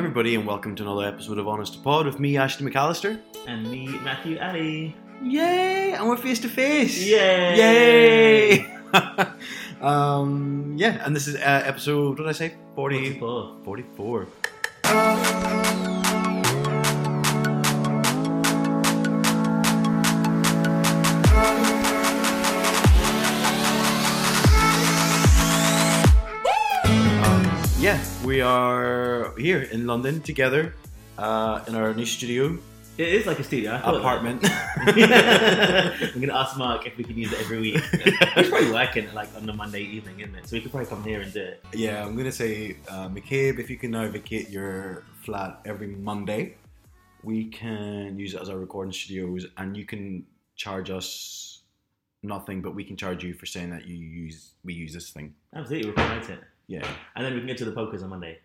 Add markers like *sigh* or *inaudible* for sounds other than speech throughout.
everybody, and welcome to another episode of Honest to Pod with me, Ashton McAllister. And me, Matthew Ali. Yay! And we're face to face. Yay! Yay! *laughs* um, yeah, and this is uh, episode. What did I say? 40, 44. 44. We are here in London together uh, in our new studio It is like a studio. I apartment. *laughs* I'm gonna ask Mark if we can use it every week. *laughs* He's probably working like on the Monday evening, isn't it? So we could probably come here and do it. Yeah, I'm gonna say, uh, McCabe, if you can now vacate your flat every Monday, we can use it as our recording studios, and you can charge us nothing, but we can charge you for saying that you use we use this thing. Absolutely, we'll promote it, Yeah. and then we can get to the pokers on Monday.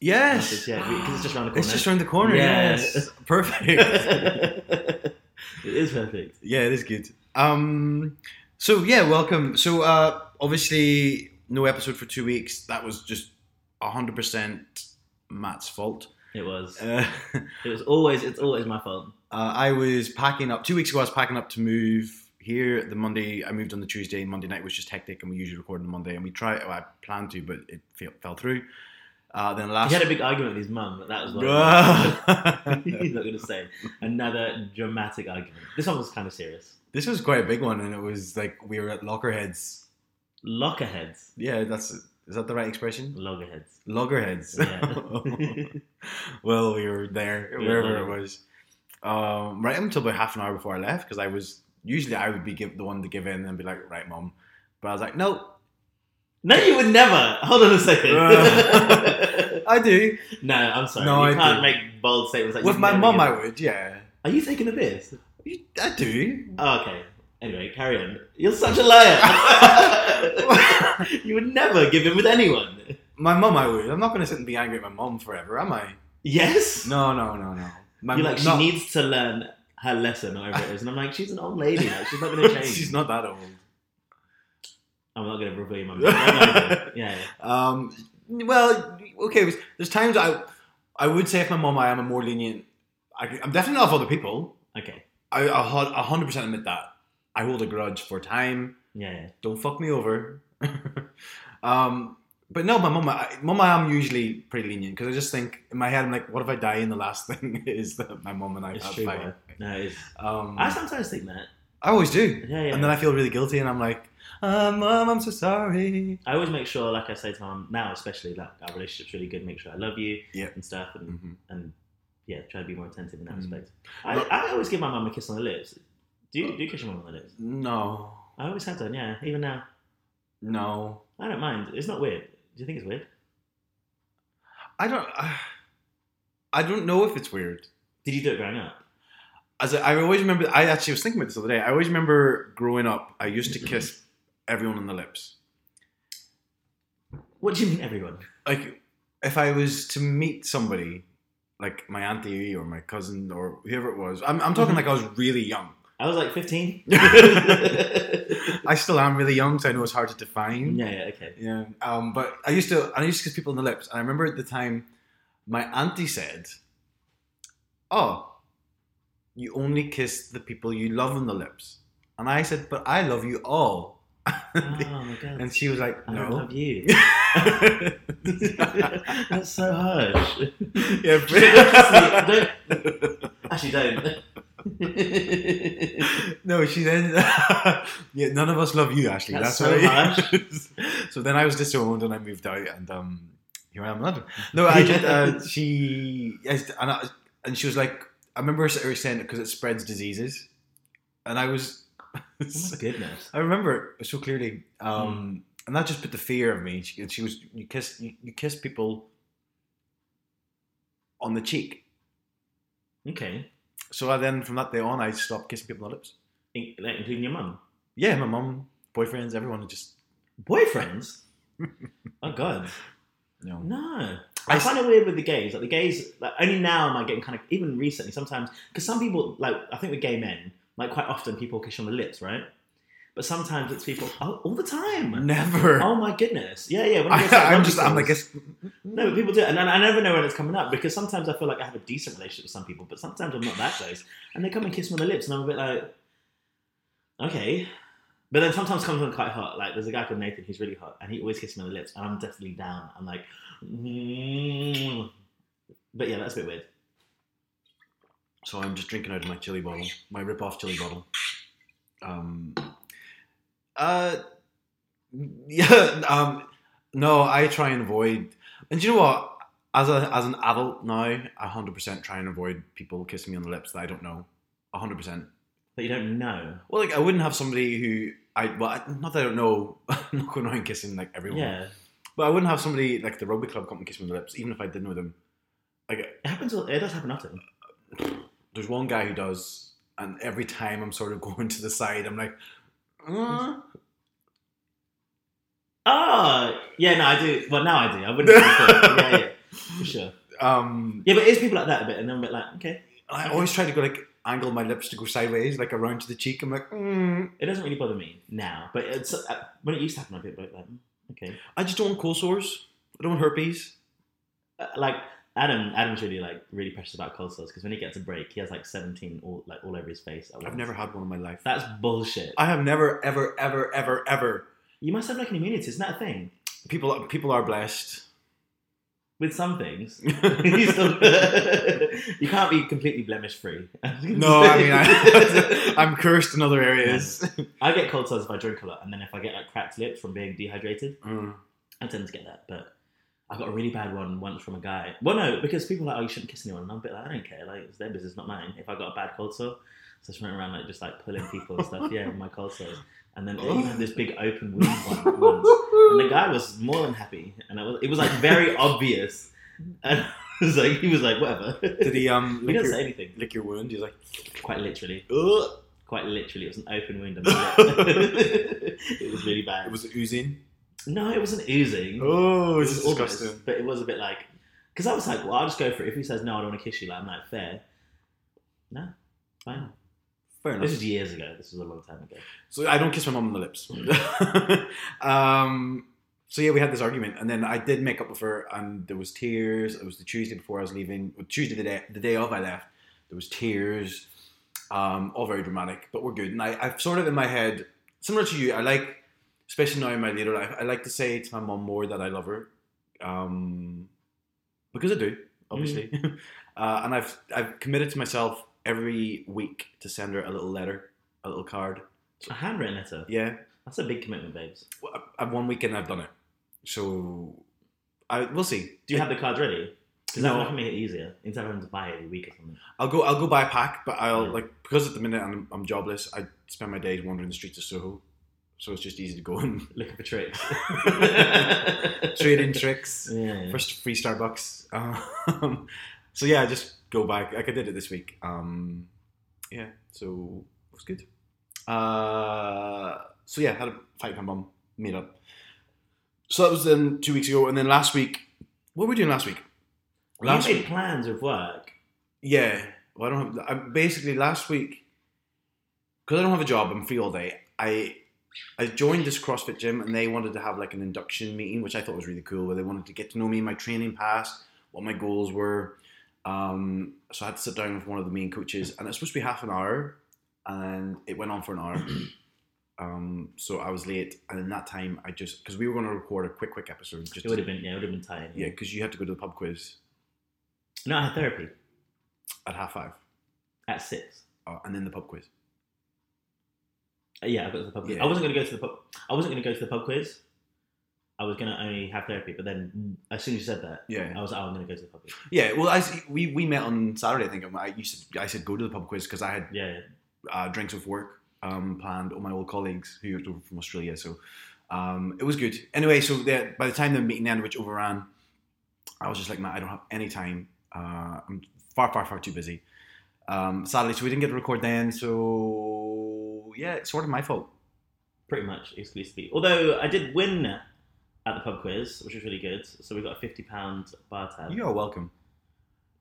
Yes. yeah, it's just around the corner. It's just around the corner. Yeah. Yes. *laughs* Perfect. *laughs* it is perfect. yeah, it is good. Um. So yeah, welcome. So uh, obviously no episode for two weeks. That was just hundred percent Matt's fault. It was. Uh, *laughs* It was always. It's always my fault. Uh, I was packing up two weeks ago. I was packing up to move here. The Monday I moved on the Tuesday, and Monday night was just hectic. And we usually record on Monday, and we tried. Well, I planned to, but it fell, fell through. Uh, then last. He had a big argument with his mum. but That was what. *laughs* He's not going to say another dramatic argument. This one was kind of serious. This was quite a big one, and it was like we were at Lockerheads. Lockerheads, Yeah, that's is that the right expression? loggerheads. Loggerheads. Yeah. *laughs* *laughs* well, we were there, wherever it was. Um, right up until about half an hour before I left, because I was usually I would be give, the one to give in and be like, "Right, mom," but I was like, "No, no, you would never. Hold on a second. Uh. *laughs* I do." no, I'm sorry. No, you I can't do. make bold statements like With my mom, mum, I would, yeah. Are you taking a piss? I do. Oh, okay. Anyway, carry on. You're such a liar. *laughs* you would never give in with anyone. My mum, I would. I'm not going to sit and be angry at my mom forever, am I? Yes. No, no, no, no. My You're mum- like she no, needs to learn her lesson, or whatever it is, and I'm like, she's an old lady. Like, she's not going *laughs* to change. She's not that old. I'm not going to reveal mum. *laughs* yeah, yeah. Um, well, okay. There's times I, I would say if my mum, I am a more lenient. I, I'm definitely not of other people. Okay. I, a hun- a hundred percent admit that. I hold a grudge for time. Yeah, yeah. Don't fuck me over. *laughs* um, but no, my mum, I, mum, I am usually pretty lenient because I just think in my head, I'm like, what if I die and the last *laughs* thing is that my mum and I It's have true, fight? No, it is. Um, I sometimes think that. I always do. Yeah, yeah. And then I feel really guilty and I'm like, uh, mum, I'm so sorry. I always make sure, like I say to my mum now, especially like our relationship's really good. Make sure I love you Yeah. and stuff, and Mhm. and yeah, try to be more attentive in that Mm. respect. I, I always give my mum a kiss on the lips. Do you do you kiss your mum on the lips? No, I always have done. Yeah, even now, no. I don't mind. It's not weird. Do you think it's weird? I don't. I don't know if it's weird. Did you do it growing up? As I, I always remember, I actually was thinking about this the other day. I always remember growing up, I used to *clears throat* kiss everyone on the lips. What do you mean, everyone? Like, if I was to meet somebody, like my auntie or my cousin or whoever it was, I'm, I'm talking Mhm. like I was really young. I was like 15. *laughs* I still am really young, so I know it's hard to define. yeah, yeah, okay. Yeah. Um, but I used to I used to kiss people on the lips. And I remember at the time my auntie said, Oh, you only kiss the people you love on the lips. And I said, But I love you all. *laughs* Oh my god. and she was like, "No, I love you. *laughs* That's so harsh. yeah, Don't- Actually, don't. *laughs* no, she then *laughs* Yeah, none of us love you, Ashley. That's That's, so right. *laughs* harsh. so then I was disowned and I moved out and um here I am in London. No, I just uh, she yes, and I, and she was like, I remember her saying it because it spreads diseases, and I was, Oh my goodness. I remember it so clearly, um, and that just put the fear of me. She, she was you kiss you, you kiss people on the cheek, Okay. So I then from that day on I stopped kissing people on the lips. In- like, including your mum. Yeah, my mum, boyfriends, everyone just Boyfriends? *laughs* oh god. know. No. I I find it weird with the gays. Like the gays, like only now am I getting kind of even recently sometimes because some people like I think with gay men, like quite often people kiss you on the lips, right? But sometimes it's people oh, all the time. Never. Oh my goodness! Yeah, yeah. When *laughs* I I, am just. I'm like. It's, no, but people do it, and I I never know when it's coming up because sometimes I feel like I have a decent relationship with some people, but sometimes I'm not that close, and they come and kiss me on the lips, and I'm a bit like, okay. But then sometimes comes on quite hot. Like there's a guy called Nathan who's really hot, and he always kisses me on the lips, and I'm definitely down. I'm like, mm. but yeah, that's a bit weird. So I'm just drinking out of my chili bottle, my rip-off chili bottle. Um, uh, *laughs* yeah. Um, no, I try and avoid. And you know what? As a as an adult now, I hundred percent try and avoid people kissing me on the lips that I don't know. hundred percent. That you don't know. Well, like I wouldn't have somebody who I well, not that I don't know. *laughs* I'm not going around kissing like everyone. Yeah, But I wouldn't have somebody like the rugby club come and kiss me on the lips, even if I did know them. Like it happens. It does happen often. *sighs* there's one guy who does, and every time I'm sort of *laughs* going to the side, I'm like, uh, Oh, yeah, no, I do. Well, now I do. I wouldn't. *laughs* yeah, yeah, for sure. um, Yeah, but it's people like that a bit, and then bit like, okay, I always try to go like angle my lips to go sideways, like around to the cheek. I'm like, mm. it doesn't really bother me now, but it's uh, when it used to happen, I'd be a bit like, okay. I just don't want cold sores. I don't want herpes. Uh, like Adam, Adam's really like really precious about cold sores because when he gets a break, he has like 17 all like all over his face. I've never had one in my life. That's bullshit. I have never, ever, ever, ever, ever. You must have like an immunity. Isn't that a thing? People, people are blessed. With some things, *laughs* you, can't be completely blemish free. *laughs* no, I mean, I, *laughs* I'm cursed in other areas. I get cold sores if I drink a lot, and then if I get like cracked lips from being dehydrated, Mm. I tend to get that. But I got a really bad one once from a guy. Well, no, because people are like, oh, you shouldn't kiss anyone. And I'm a bit like, I don't care. Like, it's their business, not mine. If I got a bad cold sore, so I just went around like just like pulling people and stuff. Yeah, with my cold sores. And then they even had this big open wound one once. And the guy was more than happy, and it was, it was like very *laughs* obvious. And I was like, he was like, whatever. Did he um He didn't your, say anything. lick your wound? He's like, Quite literally, Ugh. quite literally, it was an open wound. On *laughs* the lip. *laughs* it was really bad. it was oozing. No, it wasn't oozing. Oh, it it's almost, disgusting. but it was a bit like because I was like, well, I'll just go for it. If he says no, I don't want to kiss you. Like I'm like, fair. No, fine. Fair enough. This was years ago. This was a long time ago. So I don't kiss my mom on the lips. *laughs* um, so yeah, we had this argument, and then I did make up with her, and there was tears. It was the Tuesday before I was leaving. Tuesday the day, the day of I left. There was tears, um, all very dramatic, but we're good. And I, I've sort of in my head, similar to you, I like, especially now in my later life, I like to say to my mom more that I love her, um, because I do, obviously. *laughs* uh, and I've I've committed to myself every week to send her a little letter, a little card. A handwritten letter. Yeah, That's a big commitment, babes. well, I- I've one weekend I've done it, so I we'll see. Do you have the cards ready? Because that No. might can make it easier instead of having to buy it every week or something. I'll go. I'll go buy a pack, but I'll Yeah. like because at the minute I'm, I'm jobless. I spend my days wandering the streets of Soho, so it's just easy to go *laughs* and Looking for tricks. trade *laughs* in tricks. Yeah, yeah. First free Starbucks. Um, *laughs* so yeah, I just go back. Like I did it this week. Um, yeah, so it was good. Uh, so yeah, had a fight with my mum, made up. So that was then two weeks ago, and then last week, what were we doing last week? Last you made week, plans of work. yeah. Well, I don't have. I, basically, last week, because I don't have a job, I'm free all day. I I joined this CrossFit gym, and they wanted to have like an induction meeting, which I thought was really cool. Where they wanted to get to know me, my training past, what my goals were. Um, so I had to sit down with one of the main coaches, and it's supposed to be half an hour, and it went on for an hour. *coughs* um, so I was late, and in that time, I just because we were going to record a quick, quick episode. Just It would have been yeah, it would have been tight. yeah, because you had to go to the pub quiz No, I had therapy at half five, at six. uh, and then the pub quiz. Yeah, I got to the pub quiz. Yeah. I wasn't going to go to the pub. I wasn't going to go to the pub quiz. I was going to only have therapy, but then as soon as you said that, Yeah, I was like, oh, I'm going to go to the pub quiz. yeah. Well, I, we we met on Saturday. I think I used to, I said go to the pub quiz because I had Yeah, yeah. uh, drinks with work um, planned. All my old colleagues who were from Australia, so um, it was good. Anyway, so the, by the time the meeting ended, which overran, I was just like, man, I don't have any time. Uh, I'm far, far, far too busy. Um, sadly, so we didn't get to record then. So yeah, it's sort of my fault. pretty much exclusively. Although I did win at the pub quiz, which was really good. So we got a fifty pound bar tab. You are welcome.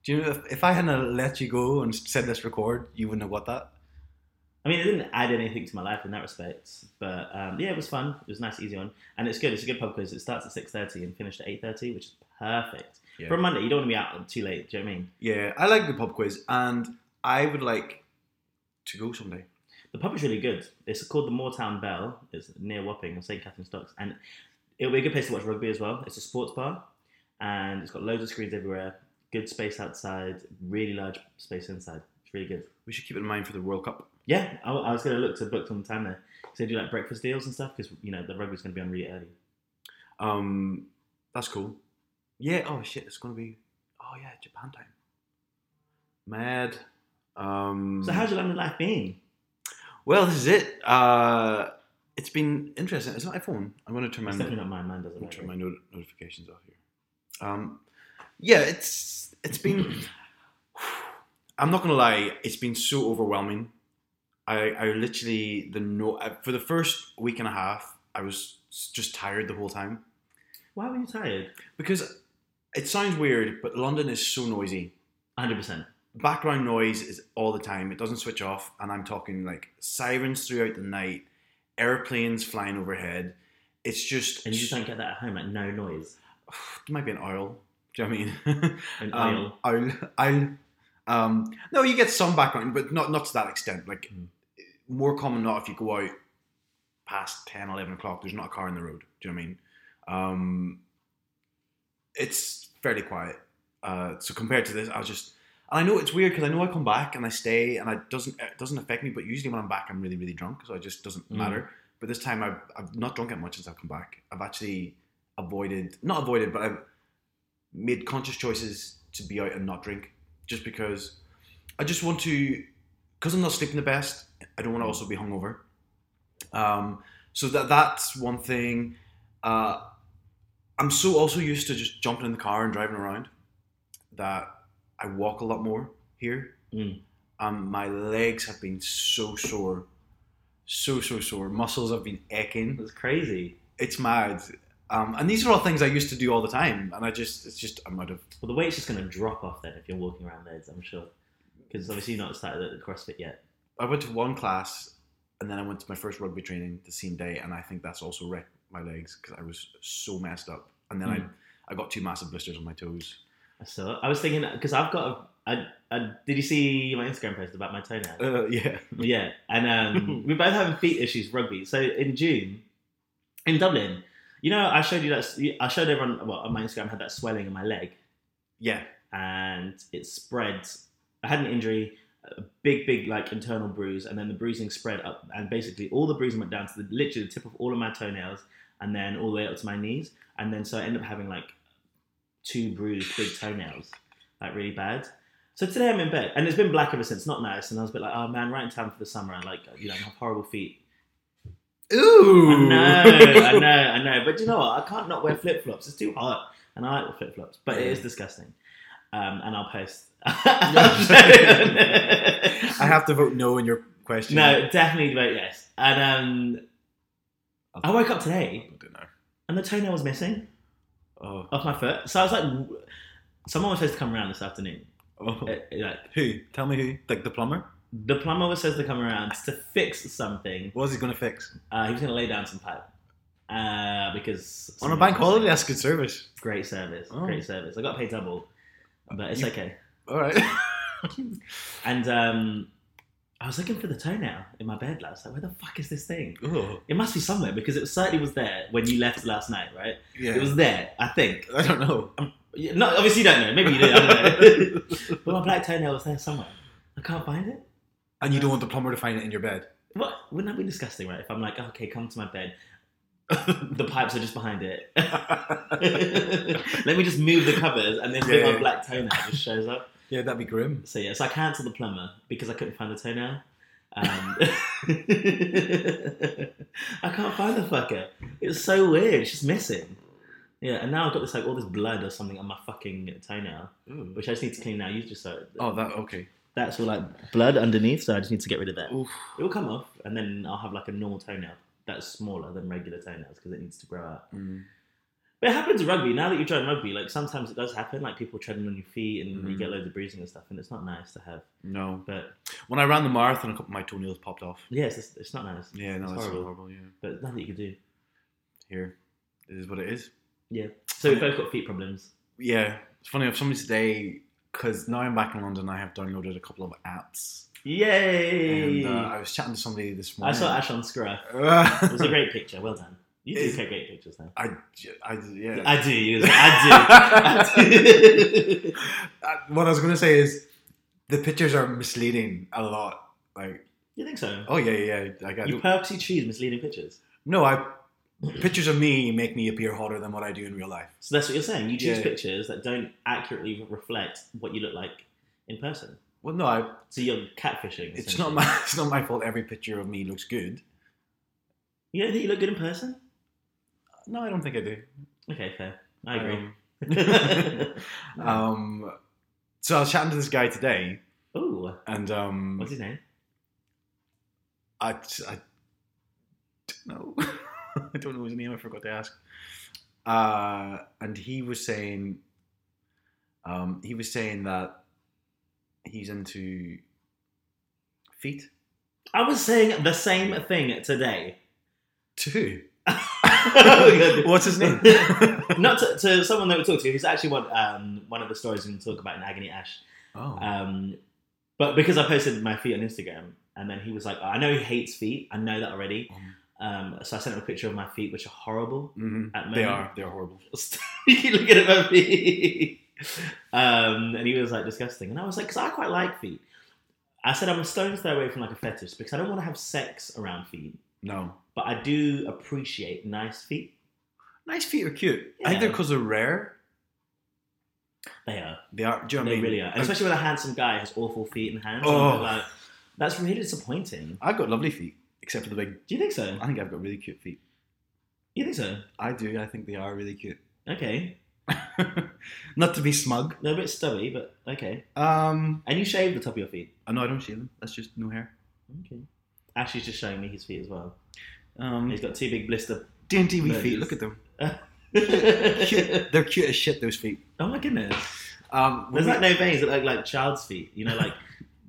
Do you know if, if I hadn't let you go and said let's record, you wouldn't have got that. I mean, it didn't add anything to my life in that respect, but um, yeah, it was fun. It was a nice, easy one, and it's good. It's a good pub quiz. It starts at six thirty and finished at eight thirty, which is perfect Yeah. for a Monday. You don't want to be out too late. Do you know what I mean? Yeah, I like the pub quiz, and I would like to go someday. The pub is really good. It's called the Moortown Bell. It's near Wapping on St Katharine's Docks, and it'll be a good place to watch rugby as well. It's a sports bar, and it's got loads of screens everywhere. Good space outside, really large space inside. It's really good. We should keep it in mind for the World Cup. Yeah, I, I was going to look to book some time there. So they do like breakfast deals and stuff because you know the rugby's going to be on really early. Um, that's cool. Yeah. Oh shit! It's gonna be. Oh yeah, Japan time. Mad. Um, So how's your London life been? Well, this is it. Uh, it's been interesting. It's not my phone. I'm gonna turn my It's definitely not mine. Mine doesn't. Turn my not- notifications off here. Um, yeah, it's it's been. *sighs* I'm not gonna lie. It's been so overwhelming. I I literally the no for the first week and a half I was just tired the whole time Why were you tired? because it sounds weird, but London is so noisy. 100. percent Background noise is all the time. It doesn't switch off, and I'm talking like sirens throughout the night, airplanes flying overhead. It's just And you just don't get that at home, like no noise. *sighs* There might be an owl. Do you know what I mean? *laughs* An um, oil. owl. Owl. Um, no, you get some background, but not not to that extent. Like Mm. more common not if you go out past 10, 11 o'clock. There's not a car in the road. Do you know what I mean? Um, it's fairly quiet. Uh, so compared to this, I was just. And I know it's weird because I know I come back and I stay and it doesn't it doesn't affect me. But usually when I'm back, I'm really really drunk, so it just doesn't Mm. matter. But this time I've, I've not drunk that much since I've come back. I've actually avoided, not avoided, but I've made conscious choices to be out and not drink, just because I just want to, because I'm not sleeping the best. I don't want to also be hungover. Um, so that that's one thing. Uh, I'm so also used to just jumping in the car and driving around that I walk a lot more here. Mm. Um, my legs have been so sore, so so sore. Muscles have been aching. It's crazy. It's mad. Um, and these are all things I used to do all the time, and I just it's just I'm out of Well, the weight's just going to drop off then if you're walking around loads, I'm sure. Because obviously you've not started at the CrossFit yet. I went to one class and then I went to my first rugby training the same day, and I think that's also wrecked my legs because I was so messed up. And then Mm. I, I got two massive blisters on my toes. I saw. I was thinking, because I've got a. I, I, did you see my Instagram post about my toenail? Uh, yeah. Yeah, and um, *laughs* we're both having feet issues rugby. So in June, in Dublin, you know, I showed you that. I showed everyone. Well, on my Instagram, I had that swelling in my leg, Yeah. and it spread. I had an injury, a big, big like internal bruise, and then the bruising spread up, and basically all the bruising went down to the literally the tip of all of my toenails, and then all the way up to my knees, and then so I ended up having like two bruised big toenails, like really bad. So today I'm in bed, and it's been black ever since. Not nice, and I was a bit like, oh man, right in time for the summer, and like you know, I have horrible feet. Ooh. I know, I know, I know. But you know what? I can't not wear flip flops. It's too hot, and I like the flip flops. But it is disgusting. Um, and I'll post. *laughs* *laughs* I have to vote no in your question. no, definitely vote yes. And um, I woke up today, I don't know. and the toenail was missing Oh. off my foot. So I was like, someone was supposed to come around this afternoon. oh. Uh, like Who? Tell me who? Like the plumber? the plumber was supposed to come around to fix something. What was he going to fix? Uh, he was going to lay down some pipe. Uh, because On a bank holiday, that's good service. Great service. Oh. Great service. I got paid double, but it's You- okay. All right. *laughs* And um, I was looking for the toenail in my bed last night. Where the fuck is this thing? oh. It must be somewhere because it certainly was there when you left last night, right? Yeah. It was there, I think. I don't know. Um, yeah, No, obviously you don't know. Maybe you did. I don't know. *laughs* but my black toenail was there somewhere. I can't find it. And you don't want the plumber to find it in your bed. What? Wouldn't that be disgusting, right? If I'm like, okay, come to my bed. *laughs* the pipes are just behind it. *laughs* Let me just move the covers, and this Yeah. old black toenail just shows up. Yeah, that'd be grim. So yeah, so I cancelled the plumber because I couldn't find the toenail. Um, *laughs* I can't find the fucker. It's so weird. It's just missing. Yeah, and now I've got this like all this blood or something on my fucking toenail, Ooh. which I just need to clean now. You just saw it. Oh, that okay. That's all like blood underneath, so I just need to get rid of that. Oof. It will come off, and then I'll have like a normal toenail that's smaller than regular toenails because it needs to grow out. Mm. But it happens in rugby. Now that you're trying rugby, like sometimes it does happen. Like people treading on your feet and you Mhm. get loads of bruising and stuff, and it's not nice to have. No. But When I ran the marathon, a couple of my toenails popped off. yes, it's, it's not nice. Yeah, no, It's that's horrible. horrible. Yeah. But nothing you can do. Here, it is what it is. Yeah. So we've both got feet problems. Yeah, it's funny. If somebody today, because now I'm back in London, I have downloaded a couple of apps, Yay! and uh, I was chatting to somebody this morning. I saw Ash on Scruff. *laughs* It was a great picture. Well done. You do take great pictures now. I, I, yeah. I do. I do. I *laughs* do. Uh, what I was going to say is the pictures are misleading a lot. Like, you think so? oh yeah, yeah, I You purposely choose misleading pictures. no, I pictures of me make me appear hotter than what I do in real life. So that's what you're saying. You choose Yeah. pictures that don't accurately reflect what you look like in person. Well, no, I, So you're catfishing. it's not my *laughs* it's not my fault. Every picture of me looks good. You don't think you look good in person? No, I don't think I do. Okay, fair. I agree. Um, *laughs* *laughs* um, so I was chatting to this guy today, Ooh, and um, what's his name? I, I don't know. *laughs* I don't know his name. I forgot to ask. Uh, and he was saying, um, he was saying that he's into feet I was saying the same thing today. too. Oh, *laughs* *laughs* What's his name? *laughs* Not to, to someone that we talked to. Who's actually one um, one of the stories we can talk about in Agony Ash. oh, Um, but because I posted my feet on Instagram, and then he was like, "I know he hates feet. I know that already." Um, so I sent him a picture of my feet, which are horrible. Mhm. at the they are. They're horrible. you keep looking at my feet. Um, and he was like disgusting, and I was like, because I quite like feet. I said I'm a stone's throw away from like a fetish because I don't want to have sex around feet, No, but I do appreciate nice feet. nice feet are cute. I think they're because they're rare. They are. They are. Do you know what They I mean? really are. And especially when a handsome guy has awful feet and hands. Oh. and like, that's really disappointing. I've got lovely feet, except for the big. Do you think so? I think I've got really cute feet. You think so? I do. I think they are really cute. Okay. *laughs* Not to be smug. They're a bit stubby, but okay. Um, And you shave the top of your feet. I know I don't shave them. That's just no hair. Okay. Ashley's just showing me his feet as well. Um, He's got two big blister. dainty wee feet. Look at them. *laughs* Cute. They're cute as shit. Those feet. Oh my goodness. Um, There's we- like no veins that look like child's feet. You know, like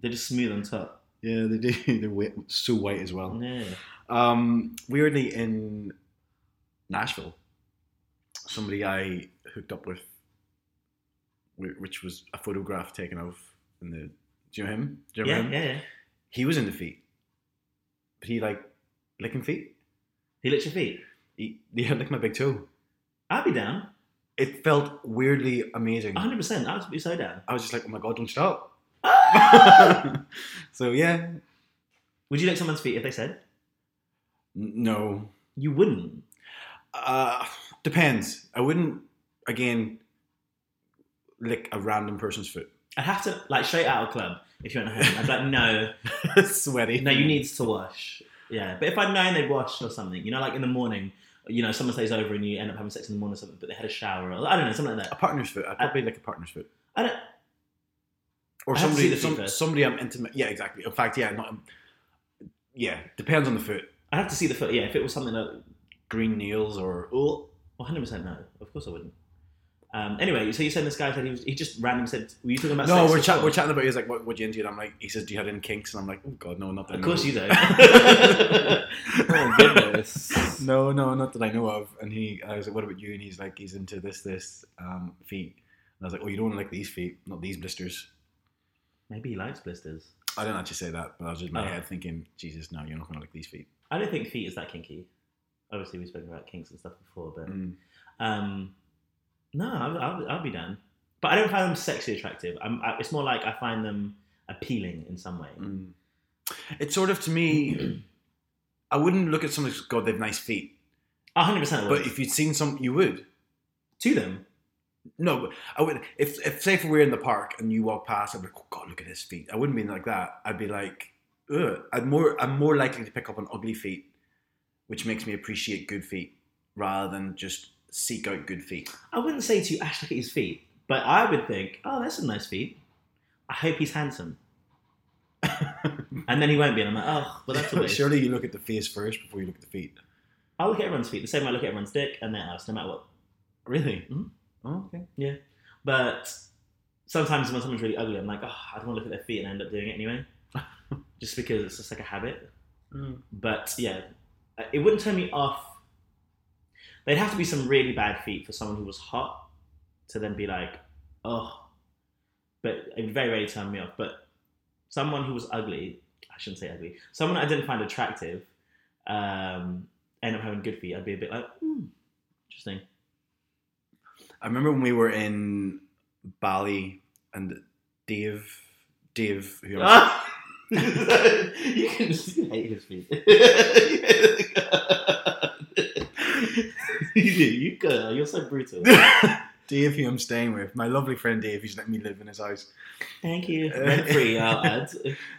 they're just smooth on top. yeah, they do. *laughs* They're white, so white as well. Yeah. Um, weirdly in Nashville, somebody I hooked up with, whi- which was a photograph taken of in the. Do you know him? Do you Yeah, remember yeah, him? yeah. He was into feet, but he like licking feet. He licked your feet. He, had like my big toe. I'd be down. It felt weirdly amazing. 100%. I would be so down. I was just like, oh my god, don't stop. *laughs* So yeah, would you lick someone's feet if they said? No. You wouldn't. Uh, depends. I wouldn't again lick a random person's foot. I'd have to, like, straight out of club if you went home. I'd be like, no, *laughs* Sweaty. no, you need to wash. Yeah. But if I'd known they'd wash or something, you know, like in the morning, you know, someone stays over and you end up having sex in the morning or something, but they had a shower or I don't know, something like that. a partner's foot. I'd probably like a partner's foot. I don't, Or I somebody, see the feet some, somebody I'm intimate. Yeah, exactly. In fact, yeah, not. Yeah, depends on the foot. I'd have to see the foot. Yeah. If it was something like Green nails or oh, 100% no. Of course I wouldn't. Um, anyway, so you said this guy said he was, he just randomly said, were you talking about no, sex we're, before? chat, we're chatting about. He's like, what, what you into? And I'm like, he says, do you have any kinks? And I'm like, oh god, no, not that. I Of know course you don't. *laughs* Oh goodness. No, no, not that I know of. And he, I was like, what about you? And he's like, he's into this, this um, feet. And I was like, oh, you don't like these feet, not these blisters. Maybe he likes blisters. I didn't actually say that, but I was just in my Oh. head thinking, Jesus, no, you're not going to like these feet. I don't think feet is that kinky. Obviously, we've spoken about kinks and stuff before, but Mm. um, no, I'll, I'll, I'll be down. But I don't find them sexually attractive. I'm, I, it's more like I find them appealing in some way. Mm. It's sort of to me, *clears throat* I wouldn't look at someone who's God, they have nice feet. A hundred percent. But if you'd seen some, you would. to them, No, but I would. If, if say if we were in the park and you walk past, I'd be like, oh God, look at his feet. I wouldn't be like that. I'd be like, ugh. I'd more. I'm more likely to pick up on ugly feet, which makes me appreciate good feet rather than just seek out good feet. I wouldn't say to you, Ash, look at his feet. But I would think, oh, that's some nice feet. I hope he's handsome. *laughs* and then he won't be, and I'm like, oh, but that's a waste. Surely you look at the face first before you look at the feet. I'll look at everyone's feet the same way I look at everyone's dick and their ass, no matter what. Really? Mhm. Oh, okay. Yeah. But sometimes when someone's really ugly, I'm like, oh, I don't want to look at their feet and end up doing it anyway. *laughs* just because it's just like a habit. But yeah, it wouldn't turn me off. They'd have to be some really bad feet for someone who was hot to then be like, oh. But it would very rarely turn me off. But someone who was ugly, I shouldn't say ugly, someone I didn't find attractive, um, end up having good feet, I'd be a bit like, hmm, interesting. I remember when we were in Bali and Dave, Dave, who *laughs* you can see hate his feet. *laughs* *laughs* you go. You're so brutal. Dave, who I'm staying with, my lovely friend Dave, who's let me live in his house. Thank you. Rent free. *laughs* I'll add.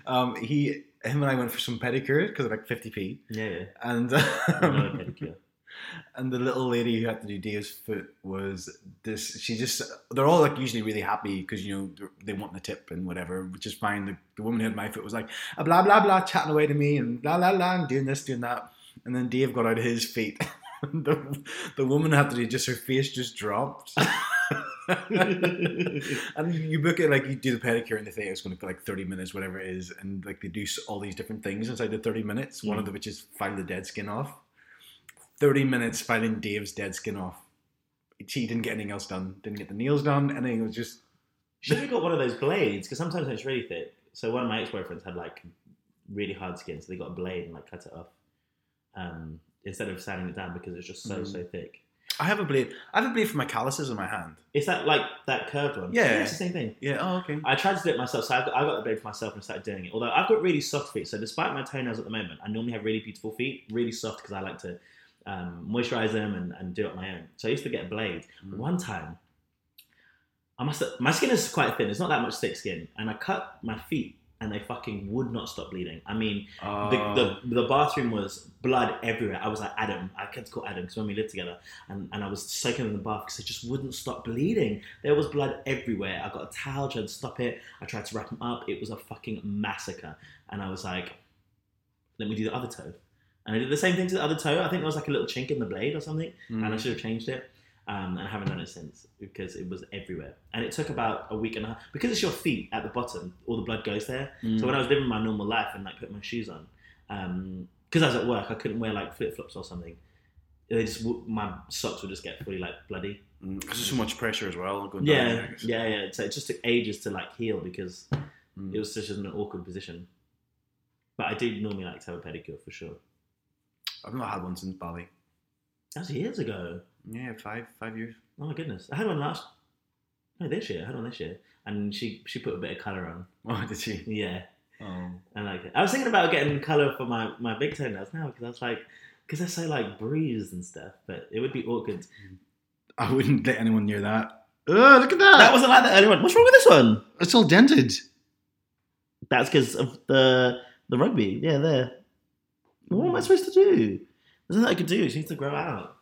Um, he, him, and I went for some pedicures because of like 50p, Yeah, yeah. and um, pedicure. *laughs* and the little lady who had to do Dave's foot was this. She just, they're all like usually really happy because you know they're- want the tip and whatever, which is fine. The, the woman who had my foot was like "Ah, blah blah blah, chatting away to me and blah blah blah, and doing this, doing that, and then Dave got out of his feet. *laughs* the, the woman had to do just her face just dropped. *laughs* *laughs* and you book it like you do the pedicure and they say it's going to be like 30 minutes whatever it is and like they do all these different things inside the 30 minutes one of Mm. them which is file the dead skin off 30 minutes filing dave's dead skin off she didn't get anything else done didn't get the nails done anything it was just Should have got one of those blades because sometimes it's really thick. So one of my ex boyfriends had like really hard skin, so they got a blade and like cut it off um, instead of sanding it down because it's just so Mm. so thick. i have a blade i have a blade for my calluses in my hand It's that like that curved one. Yeah. it's the same thing. yeah oh okay I tried to do it myself, so I got, I got the blade for myself and started doing it. Although I've got really soft feet, so despite my toenails at the moment, I normally have really beautiful feet, really soft because I like to um, moisturize them and, and do it on my own. So I used to get a blade. Mm. One time, I must have, my skin is quite thin. It's not that much thick skin, and I cut my feet, and they fucking would not stop bleeding. I mean, Uh, the, the the bathroom was blood everywhere. I was like Adam. I kept to call Adam because when we lived together, and, and I was soaking in the bath because it just wouldn't stop bleeding. There was blood everywhere. I got a towel, tried to stop it. I tried to wrap him up. It was a fucking massacre. And I was like, let me do the other toe. And I did the same thing to the other toe. I think there was like a little chink in the blade or something, mm. and I should have changed it. Um, and I haven't done it since because it was everywhere. And it took about a week and a half because it's your feet at the bottom. All the blood goes there. Mm. So when I was living my normal life and like put my shoes on, because I was at work, I couldn't wear like flip flops or something. They just my socks would just get fully like bloody. because Mm. there's so much pressure as well going Yeah, there, yeah, yeah. So it just took ages to like heal because Mm. it was such an awkward position. But I do normally like to have a pedicure for sure. I've not had one since Bali That was years ago. Yeah five five years Oh my goodness, I had one last. No, this year. I had one this year, and she she put a bit of color on. oh did she Yeah, oh I like it. I was thinking about getting color for my my big toenails now because I was like, because they're so like bruised and stuff. But it would be awkward. I wouldn't let anyone near that. Oh, look at that! That wasn't like that earlier one. What's wrong with this one? it's all dented. That's because of the the rugby. Yeah, there. What am I hmm. supposed to do? There's nothing I could do. She needs to grow out.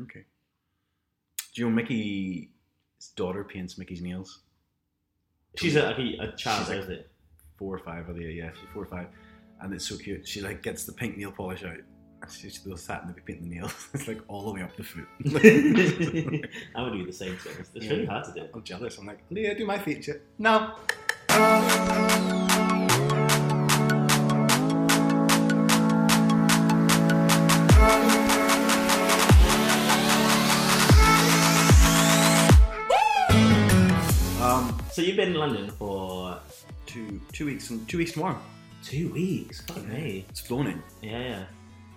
Okay. Do you know Mickey's daughter paints Mickey's nails? She's a, like a, a child, She's like- is it? Four or five, are they? Yeah, she's four or five, and it's so cute. She like gets the pink nail polish out. And she's still sat and paint the nails. *laughs* it's like all the way up the foot. *laughs* *laughs* I would do the same thing. It's, it's really hard to do. I'm jealous. I'm like, Leah, do my feature. No. So you've been in London for two two weeks and two weeks tomorrow. two weeks. Fuck me. It's flown in. Yeah, yeah.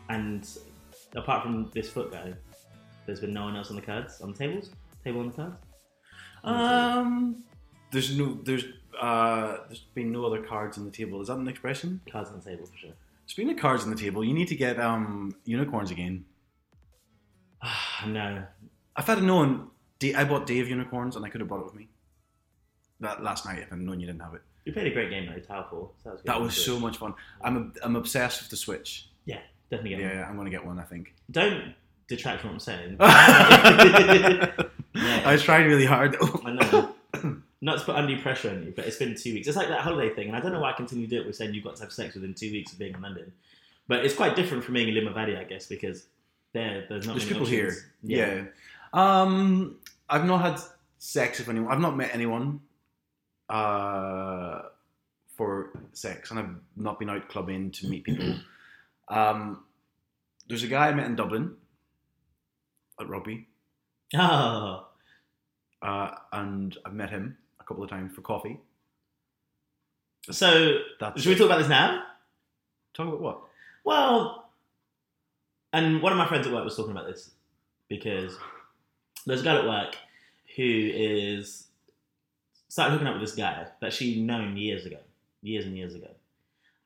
And apart from this foot guy, there's been no one else on the cards on the tables. Table on the cards. Um, there's no there's uh there's been no other cards on the table. Is that an expression? Cards on the table for sure. Speaking of cards on the table, you need to get um unicorns again. *sighs* no, If I'd have known, I bought Dave unicorns and I could have brought it with me. That last night, if I'd known you didn't have it, you played a great game though, Towerfall. So that was that was so much fun. I'm I'm obsessed with the Switch. Yeah, definitely Yeah, one. yeah I'm gonna get one. I think. Don't detract from what I'm saying. *laughs* I was trying really hard. I know. Not to put undue pressure on you, but it's been two weeks. It's like that holiday thing, and I don't know why I continue to do it with saying you've got to have sex within two weeks of being in London. But it's quite different from being in Limavady, I guess, because there there's not There's many people here. options. Yeah. Um, I've not had sex with anyone. I've not met anyone uh, for sex, and I've not been out clubbing to meet people. *clears throat* Um, there's a guy I met in Dublin at rugby, Oh, uh, and I've met him a couple of times for coffee. so That's should we talk about this now? talk about what? Well, and one of my friends at work was talking about this because there's a guy at work who is started hooking up with this guy that she'd known years ago, years and years ago,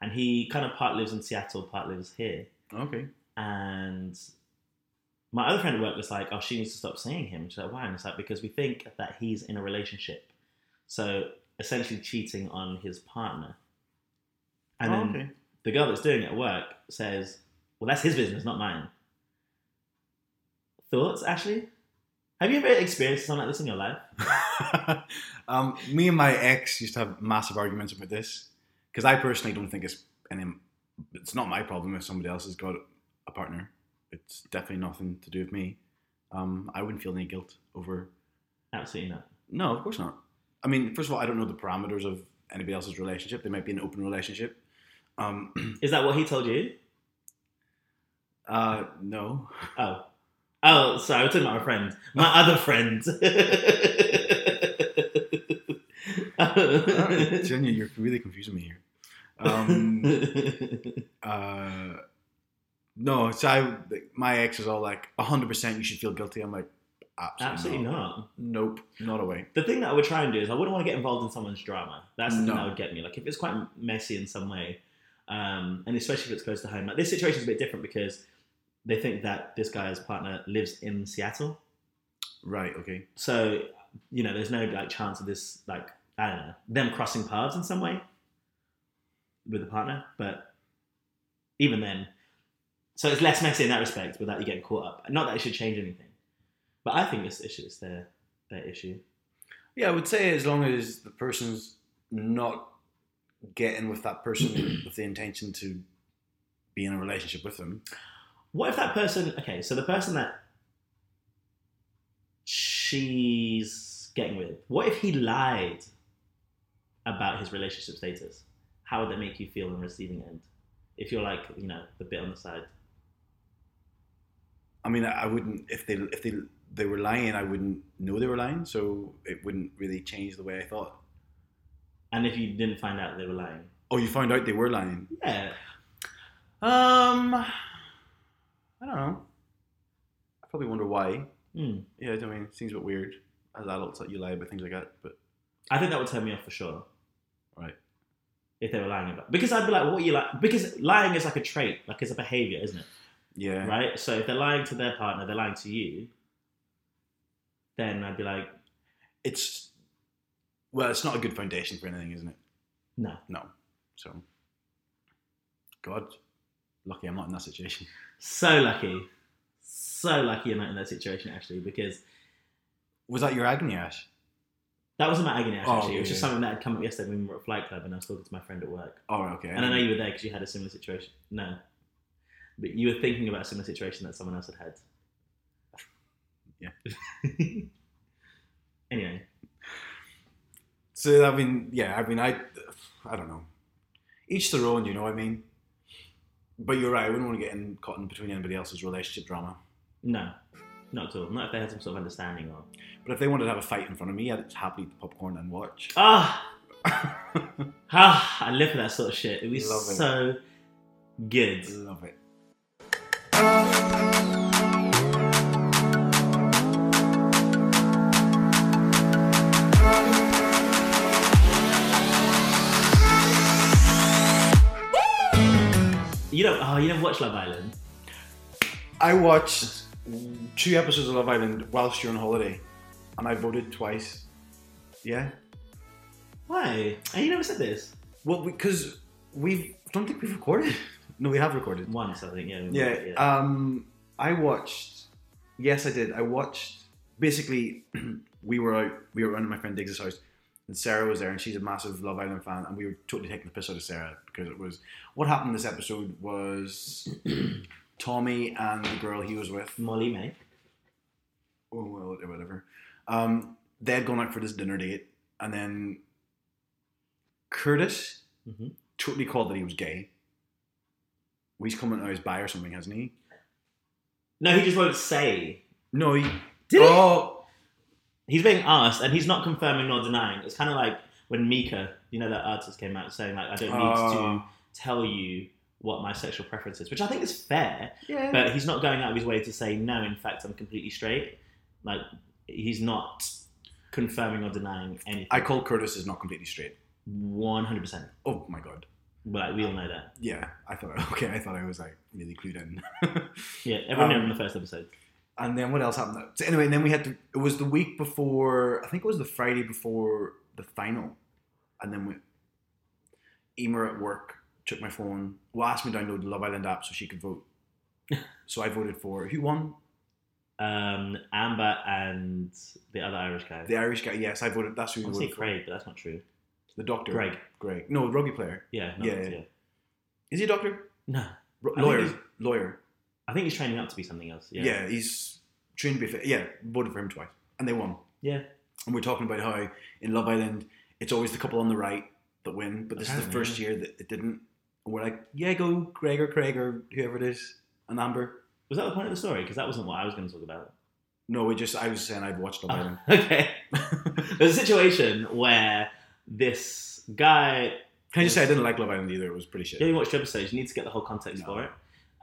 and he kind of part lives in Seattle, part lives here, Okay. and my other friend at work was like, "Oh, she needs to stop seeing him." She's like, "Why?" And it's like because we think that he's in a relationship, so essentially cheating on his partner, and Oh, then okay. the girl that's doing it at work says, "Well, that's his business, not mine." Thoughts, Ashley? Have you ever experienced something like this in your life? *laughs* um, me and my ex used to have massive arguments about this because I personally don't think it's any. It's not my problem if somebody else has got a partner. It's definitely nothing to do with me. Um, I wouldn't feel any guilt over. Absolutely not. No, of course not. I mean, first of all, I don't know the parameters of anybody else's relationship. They might be an open relationship. Um, *clears throat* Is that what he told you? uh, no. Oh, oh, sorry, I was talking about my friend, my other friend. *laughs* Jenny, you're really confusing me here. Um, *laughs* uh, no, so I, my ex is all like, 100% you should feel guilty. I'm like, absolutely, Absolutely not. not. Nope, not a way. The thing that I would try and do is I wouldn't want to get involved in someone's drama. That's the thing that would get me. Like if it's quite messy in some way, um, and especially if it's close to home. Like this situation is a bit different because they think that this guy's partner lives in Seattle, Right, okay. so you know there's no like chance of this like I don't know them crossing paths in some way with the partner. But even then, so it's less messy in that respect without you getting caught up. Not that it should change anything, but I think this issue is their their issue. Yeah, I would say as long as the person's not getting with that person with the intention to be in a relationship with them. What if that person? Okay, so the person that she's getting with, what if he lied about his relationship status? How would that make you feel on the receiving end? If you're like, you know, the bit on the side. I mean, I I wouldn't if they if they they were lying, I wouldn't know they were lying, so it wouldn't really change the way I thought. And if you didn't find out they were lying, Oh, you found out they were lying. yeah, Um, I don't know. I probably wonder why. hmm. Yeah, I mean, it seems a bit weird as adults that you lie about things like that. But I think that would turn me off for sure. right, If they were lying about, because I'd be like, what are you like? Because lying is like a trait, like it's a behavior, isn't it? yeah, Right. So if they're lying to their partner, they're lying to you. Then I'd be like, It's well, it's not a good foundation for anything, isn't it? no. No. So, God, lucky I'm not in that situation. *laughs* So lucky. So lucky you're not in that situation, actually, because Was that your agony, Ash? that wasn't my agony, actually. Oh, it was just something that had come up yesterday when we were at Flight Club and I was talking to my friend at work. Oh, okay. And I know you were there because you had a similar situation. No. But you were thinking about a similar situation that someone else had had. Yeah. *laughs* anyway, So I mean, yeah, I mean, I, I don't know. Each their own, you know what I mean. But you're right. I wouldn't want to get in, caught in between anybody else's relationship drama. no. Not at all. Not if they had some sort of understanding or. But if they wanted to have a fight in front of me, I'd happily eat the popcorn and watch. Ah! *laughs* ah! I live for that sort of shit. It was Love it. so good. Love it. You don't. Oh, you never watched Love Island? I watched two episodes of Love Island whilst you're on holiday, and I voted twice. Yeah. Why? And you never said this. Well, because we don't think we've recorded. *laughs* No, we have recorded. Once, I think. Yeah. Yeah. Um, I watched. Yes, I did. I watched. Basically, *clears throat* we were out. We were around at my friend Diggs' house, and Sarah was there, and she's a massive Love Island fan, and we were totally taking the piss out of Sarah because it was what happened in this episode was *clears throat* Tommy and the girl he was with. Molly-Mae. oh well, whatever. Um, they had gone out for this dinner date, and then Curtis hmm totally called that he was gay. Well, he's coming out as bi or something, hasn't he? No, he just won't say. No, he. Did oh, He's being asked, and he's not confirming nor denying. It's kind of like when Mika, you know, that artist came out saying like, "I don't need to tell you what my sexual preference is," which I think is fair. yeah. But he's not going out of his way to say no. In fact, I'm completely straight. Like he's not confirming or denying anything. I call Curtis is not completely straight. One hundred percent. Oh my god. Like we all know that. Yeah, I thought. *laughs* Okay, I thought I was like really clued in. *laughs* Yeah, everyone knew Um, in the first episode. And then what else happened? So anyway, and then we had to. It was the week before. I think it was the Friday before the final, and then we. Emer at work took my phone. Well, asked me to download the Love Island app so she could vote. *laughs* so I voted for who won? Um, Amber and the other Irish guy. The Irish guy. Yes, I voted. That's who I say voted for. Craig, but that's not true. The doctor. Greg. Greg. No, rugby player. Yeah. No, Yeah, yeah. yeah. Is he a doctor? No. Ro- lawyer. Lawyer. I think he's training up to be something else. Yeah. Yeah. he's trained to be fit. Yeah, voted for him twice, and they won. Yeah. And we're talking about how in Love Island it's always the couple on the right that win, but this is the Apparently, first year that it didn't. And we're like, yeah, go Greg or Craig or whoever it is, and Amber. Was that the point of the story? Because that wasn't what I was going to talk about. No, we just I was saying I'd watched Love oh, Island. Oh, *laughs* okay. There's a situation where this guy. Can I just say I didn't like Love Island either? It was pretty You shit. only watched two episodes. You need to get the whole context No. for it.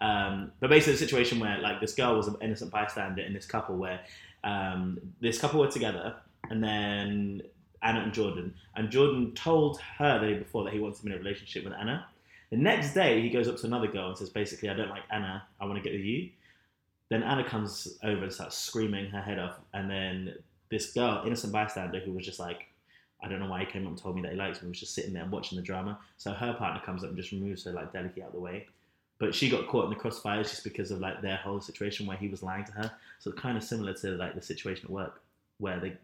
Um, but basically, the situation where like this girl was an innocent bystander in this couple, where um, this couple were together, and then Anna and Jordan, and Jordan told her the day before that he wants to be in a relationship with Anna. The next day, he goes up to another girl and says, basically, I don't like Anna. I want to get with you. Then Anna comes over and starts screaming her head off, and then this girl, innocent bystander, who was just like, I don't know why he came up and told me that he likes me, was just sitting there watching the drama. So her partner comes up and just removes her like delicately out of the way. But she got caught in the crossfires just because of like their whole situation where he was lying to her. So it's kind of similar to like the situation at work where they.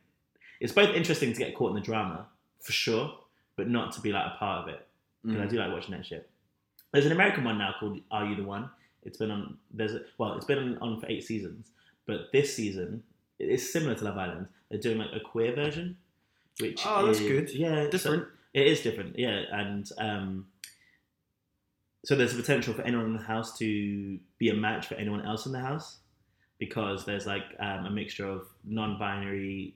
It's both interesting to get caught in the drama for sure, but not to be like a part of it. Because I Mm. do like watching that shit. There's an American one now called Are You the One? It's been on. There's a, well, it's been on, on for eight seasons, but this season it is similar to Love Island. They're doing like a queer version, which Oh, that's is- good. Yeah, so- Different. it is different, yeah, and um, so there's a potential for anyone in the house to be a match for anyone else in the house because there's like um, a mixture of non-binary,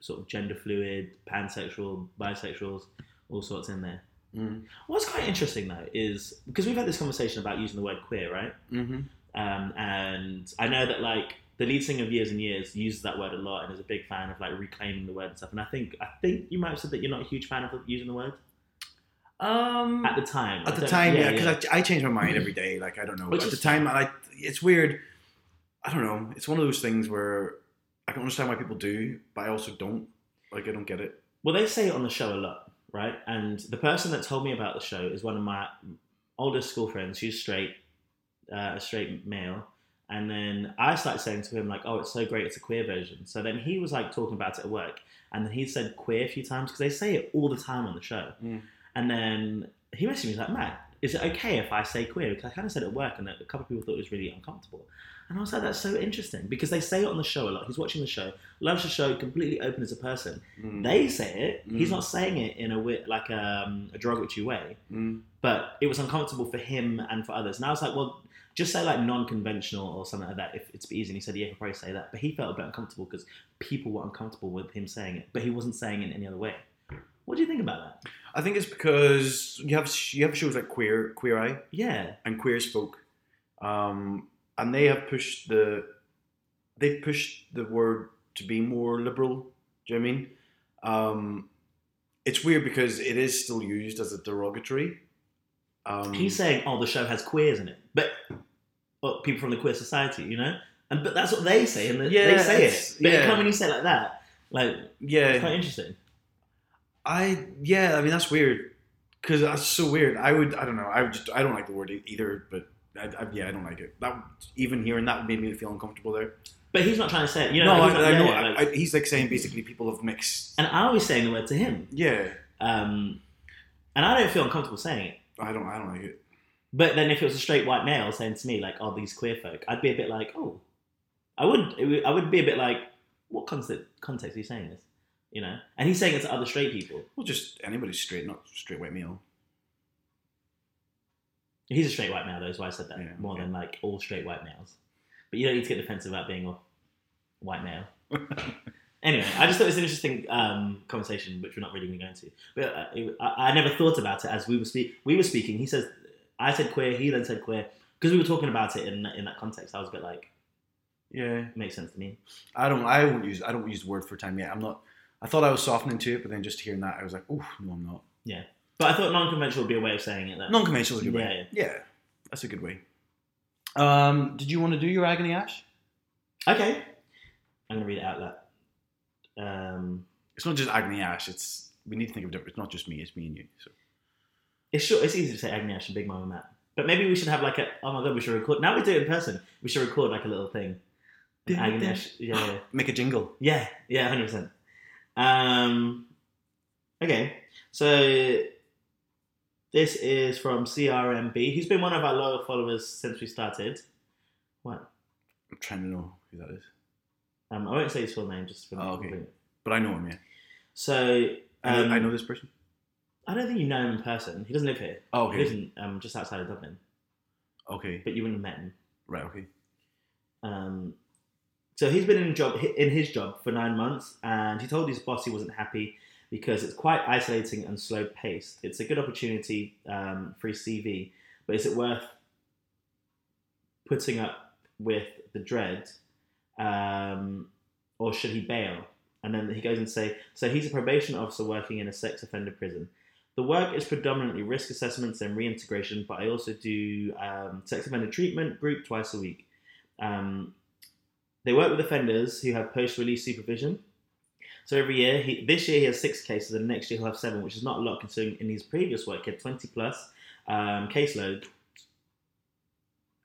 sort of gender fluid, pansexual, bisexuals, all sorts in there. Mm. What's quite interesting though is because we've had this conversation about using the word queer, right? Mm-hmm. Um, and I know that like the lead singer of Years and Years uses that word a lot and is a big fan of like reclaiming the word and stuff. And I think I think you might have said that you're not a huge fan of using the word Um, at the time. At the time, yeah, because I, I change my mind every *clears throat* day. Like I don't know. Which at the time, I it's weird. I don't know. It's one of those things where I can understand why people do, but I also don't. Like I don't get it. Well, they say it on the show a lot, right? And the person that told me about the show is one of my oldest school friends. She's straight, uh, a straight male. And then I started saying to him like, "Oh, it's so great! It's a queer version." So then he was like talking about it at work, and then he said queer a few times because they say it all the time on the show. Mm. And then he messaged me he's like, "Matt, is it okay if I say queer?" Because I kind of said it at work, and a couple of people thought it was really uncomfortable. And I was like, "That's so interesting," because they say it on the show a lot. He's watching the show, loves the show, completely open as a person. Mm. They say it. He's Mm. not saying it in a like um, a derogatory way, Mm. but it was uncomfortable for him and for others. And I was like, well, just say like non-conventional or something like that if it's easy. And he said, yeah, he'll probably say that. But he felt a bit uncomfortable because people were uncomfortable with him saying it, but he wasn't saying it in any other way. What do you think about that? I think it's because you have you have shows like Queer Queer Eye Yeah, and Queer as Folk, um, and they have pushed the they've pushed the word to be more liberal. Do you know what I mean? Um, it's weird because it is still used as a derogatory. Um, he's saying, oh, the show has queers in it, but oh, people from the queer society, you know. And but that's what they say, and they- they say it. But yeah. when you say it like that, like it's yeah, quite interesting. I yeah, I mean that's weird because that's so weird. I would I don't know. I would just I don't like the word either, but I, I, yeah, I don't like it. That even hearing that made me feel uncomfortable there. But he's not trying to say it. You know, no, he's I, not know. I, like- he's like saying basically people have mixed. and I was saying the word to him, Yeah, um, and I don't feel uncomfortable saying it. I don't. I don't like it. But then if it was a straight white male saying to me like, "Oh, these queer folk," I'd be a bit like, "Oh, I would I would be a bit like, what context context are you saying this? You know, and he's saying it to other straight people. Well, just anybody straight, not straight white male. He's a straight white male, though, is why I said that Yeah, more okay. than like all straight white males. But you don't need to get defensive about being a white male. *laughs* Anyway, I just thought it was an interesting um, conversation, which we're not really going to go into. But uh, I, I never thought about it as we were speak. We were speaking. He says, I said queer. He then said queer because we were talking about it in in that context. I was a bit like, yeah, makes sense to me. I don't. I won't use. I don't use the word for time yet. I'm not. I thought I was softening to it, but then just hearing that, I was like, oh no, I'm not. Yeah, but I thought non-conventional would be a way of saying it. That Non-conventional is a good Yeah, way. Yeah, that's a good way. Um, did you want to do your agony ash? Okay, I'm gonna read it out loud. Um, It's not just agony ash. It's we need to think of different. It's not just me. It's me and you. So it's sure It's easy to say Agnesh and Big Mama Matt. But maybe we should have like a. Oh my god, we should record. Now we do it in person. We should record like a little thing. Agnesh, yeah, yeah. *gasps* make a jingle. Yeah, yeah, hundred percent. Um, okay, so this is from CRMB, He's been one of our loyal followers since we started. What? I'm trying to know who that is, Um, I won't say his full name, just for Oh, okay. but I know him. Yeah, So I know, um, I know this person. I don't think you know him in person. He doesn't live here. Oh, He lives okay. in, um, just outside of Dublin, Okay. but you wouldn't have met him. Right. Okay. Um, so he's been in job in his job for nine months, and he told his boss he wasn't happy because it's quite isolating and slow paced. It's a good opportunity um, for his CV, but is it worth putting up with the dread, um, or should he bail? And then he goes and say, so he's a probation officer working in a sex offender prison. The work is predominantly risk assessments and reintegration, but I also do um, sex offender treatment group twice a week. Um, they work with offenders who have post-release supervision. So every year, he, this year he has six cases, and next year he'll have seven, which is not a lot considering in his previous work he had 20 plus um, caseload.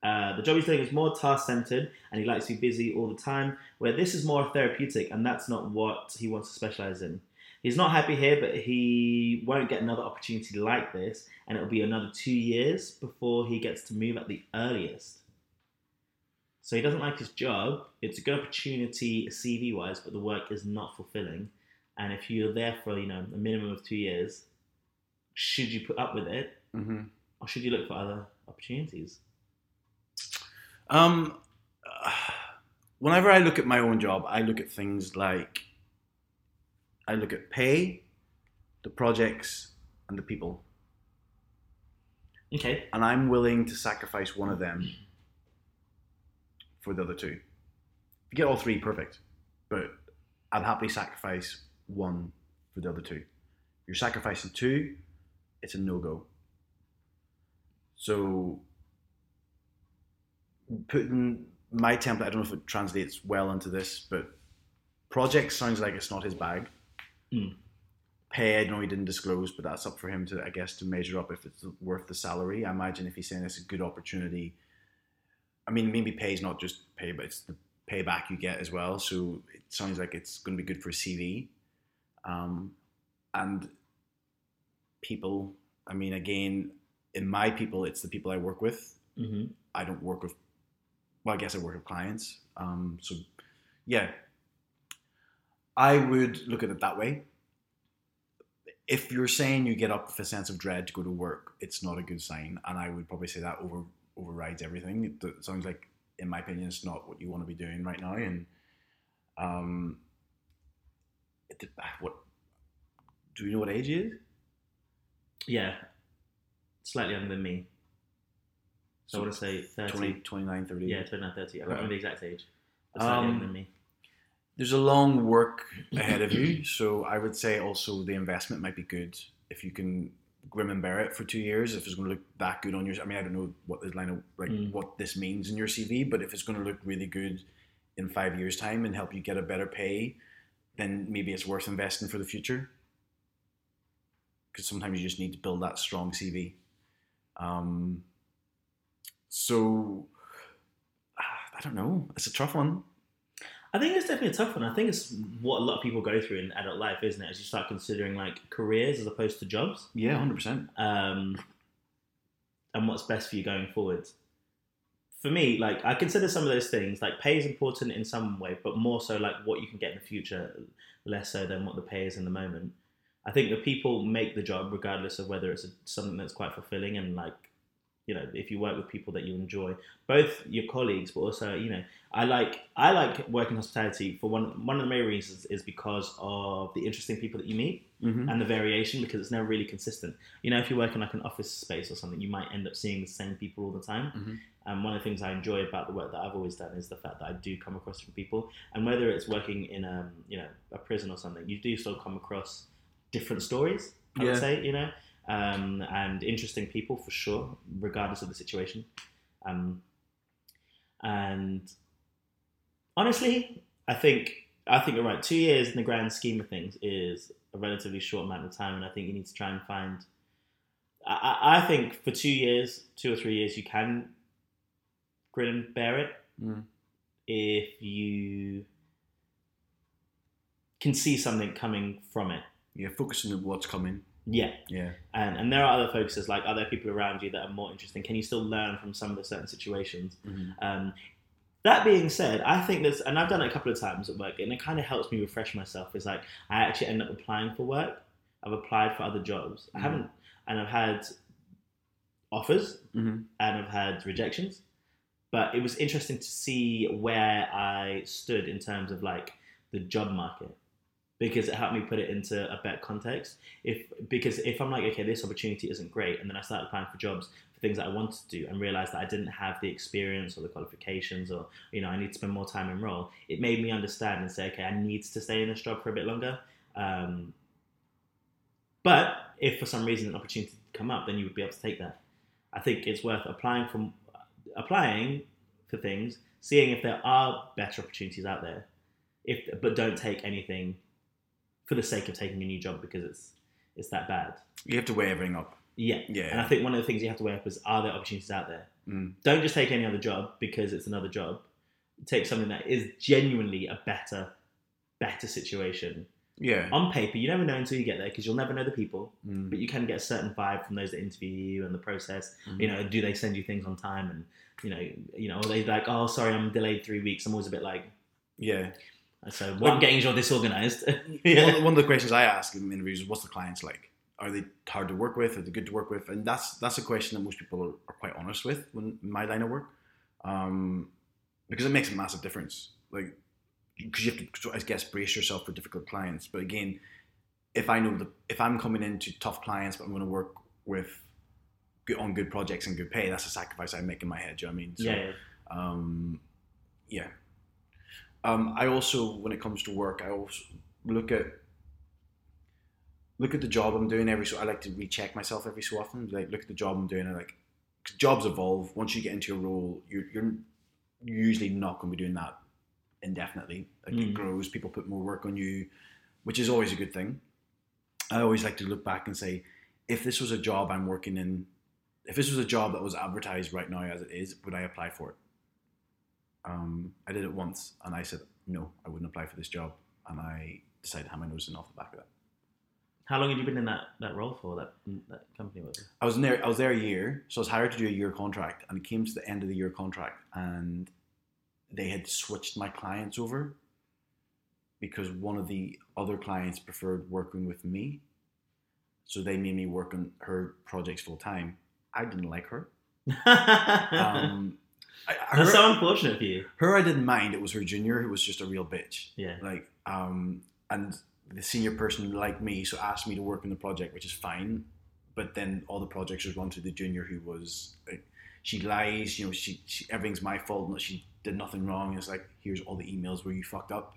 Uh, the job he's doing is more task-centered, and he likes to be busy all the time. Where this is more therapeutic, and that's not what he wants to specialize in. He's not happy here, but he won't get another opportunity like this, and it'll be another two years before he gets to move at the earliest. So he doesn't like his job. It's a good opportunity CV wise, but the work is not fulfilling. And if you're there for you know a minimum of two years, should you put up with it, Mm-hmm. or should you look for other opportunities? Um, whenever I look at my own job, I look at things like I look at pay, the projects, and the people, Okay, and I'm willing to sacrifice one of them for the other two. If you get all three, perfect, but I'd happily sacrifice one for the other two. If you're sacrificing two, it's a no go. So putting my template, I don't know if it translates well into this, but project sounds like it's not his bag. Mm. Pay, I know he didn't disclose, but that's up for him to, I guess, to measure up if it's worth the salary. I imagine if he's saying it's a good opportunity, I mean, maybe pay is not just pay, but it's the payback you get as well. So it sounds like it's going to be good for CV. Um, and people, I mean, again, in my people, it's the people I work with. hmm I don't work with, well, I guess I work with clients. Um, so, yeah, I would look at it that way. If you're saying you get up with a sense of dread to go to work, it's not a good sign, and I would probably say that over overrides everything. It, it sounds like, in my opinion, it's not what you want to be doing right now, and um, it, what do you know what age he is? yeah, slightly younger than me. So I want to say 30. 20, 29, 30. Yeah, 29, 30. I Okay. remember the exact age. But slightly Um, younger than me. there's a long work ahead of you. So I would say also the investment might be good if you can grim and Barrett for two years. If it's going to look that good on your, I mean, I don't know what this line of like Mm. what this means in your CV, but if it's going to look really good in five years' time and help you get a better pay, then maybe it's worth investing for the future. Because sometimes you just need to build that strong CV. Um, so *sighs* I don't know. It's a tough one. I think it's definitely a tough one. I think it's what a lot of people go through in adult life, isn't it? As you start considering like careers as opposed to jobs, Yeah, hundred percent. um, and what's best for you going forward. for me, like I consider some of those things like pay is important in some way, but more so like what you can get in the future, less so than what the pay is in the moment. I think that people make the job regardless of whether it's a, something that's quite fulfilling and like you know if you work with people that you enjoy both your colleagues but also you know i like i like working hospitality for one one of the main reasons is because of the interesting people that you meet Mm-hmm. and the variation because it's never really consistent you know if you work in like an office space or something you might end up seeing the same people all the time Mhm. and one of the things i enjoy about the work that i've always done is the fact that i do come across different people and whether it's working in a you know a prison or something you do still come across different stories i Yeah. would say you know um, and interesting people for sure, regardless of the situation. Um, and honestly, I think I think you're right. Two years in the grand scheme of things is a relatively short amount of time, and I think you need to try and find. I, I think for two years, two or three years, you can grin and bear it Mm. if you can see something coming from it. Yeah, focusing on what's coming. Yeah, Yeah. and and there are other focuses like are there people around you that are more interesting can you still learn from some of the certain situations Mhm. um, that being said i think there's and i've done it a couple of times at work and it kind of helps me refresh myself is like i actually end up applying for work i've applied for other jobs i Mhm. haven't and i've had offers Mhm. and i've had rejections but it was interesting to see where i stood in terms of like the job market because it helped me put it into a better context if because if I'm like, okay, this opportunity isn't great, and then I start applying for jobs for things that I wanted to do, and realize that I didn't have the experience or the qualifications, or you know, I need to spend more time in role. It made me understand and say, okay, I need to stay in this job for a bit longer. Um, but if for some reason an opportunity come up, then you would be able to take that. I think it's worth applying from applying for things, seeing if there are better opportunities out there. If but don't take anything for the sake of taking a new job because it's it's that bad. You have to weigh everything up. Yeah. Yeah. And I think one of the things you have to weigh up is are there opportunities out there? Mm. Don't just take any other job because it's another job. Take something that is genuinely a better, better situation. Yeah. On paper, you never know until you get there because you'll never know the people, Mm. but you can get a certain vibe from those that interview you and the process. Mhm. You know, do they send you things on time? And you know, you know, are they like, oh, sorry, I'm delayed three weeks. I'm always a bit like, Yeah. So what Well- I'm getting you're disorganized. *laughs* One, yeah. of the- one of the questions I ask in interviews is, "What's the clients like? Are they hard to work with? Are they good to work with?" And that's that's a question that most people are, are quite honest with when in my line of work, um, because it makes a massive difference. Like, because you have to, I guess, brace yourself for difficult clients. But again, if I know that if I'm coming into tough clients, but I'm going to work with good, on good projects and good pay, that's a sacrifice I make in my head. Do you know what I mean? So, yeah, yeah. um, yeah. Um, I also, when it comes to work, I also look at look at the job I'm doing every so. I like to recheck myself every so often. Like look at the job I'm doing, and like 'cause jobs evolve. Once you get into a role, you're you're usually not going to be doing that indefinitely. Like it Mm. grows, people put more work on you, which is always a good thing. I always like to look back and say, if this was a job I'm working in, if this was a job that was advertised right now as it is, would I apply for it? Um, I did it once, and I said no, I wouldn't apply for this job, and I decided to have my nose in off the back of that. How long had you been in that, that role for? That that company was. I was in there. I was there a year, so I was hired to do a year contract, and it came to the end of the year contract, and they had switched my clients over because one of the other clients preferred working with me, so they made me work on her projects full time. I didn't like her. *laughs* Um, I, her, That's so unfortunate for you. her, I didn't mind. It was her junior who was just a real bitch. Yeah. like um and the senior person like me so asked me to work on the project which is fine but then all the projects would run to the junior who was like she lies you know she, she everything's my fault she did nothing wrong it's like here's all the emails where you fucked up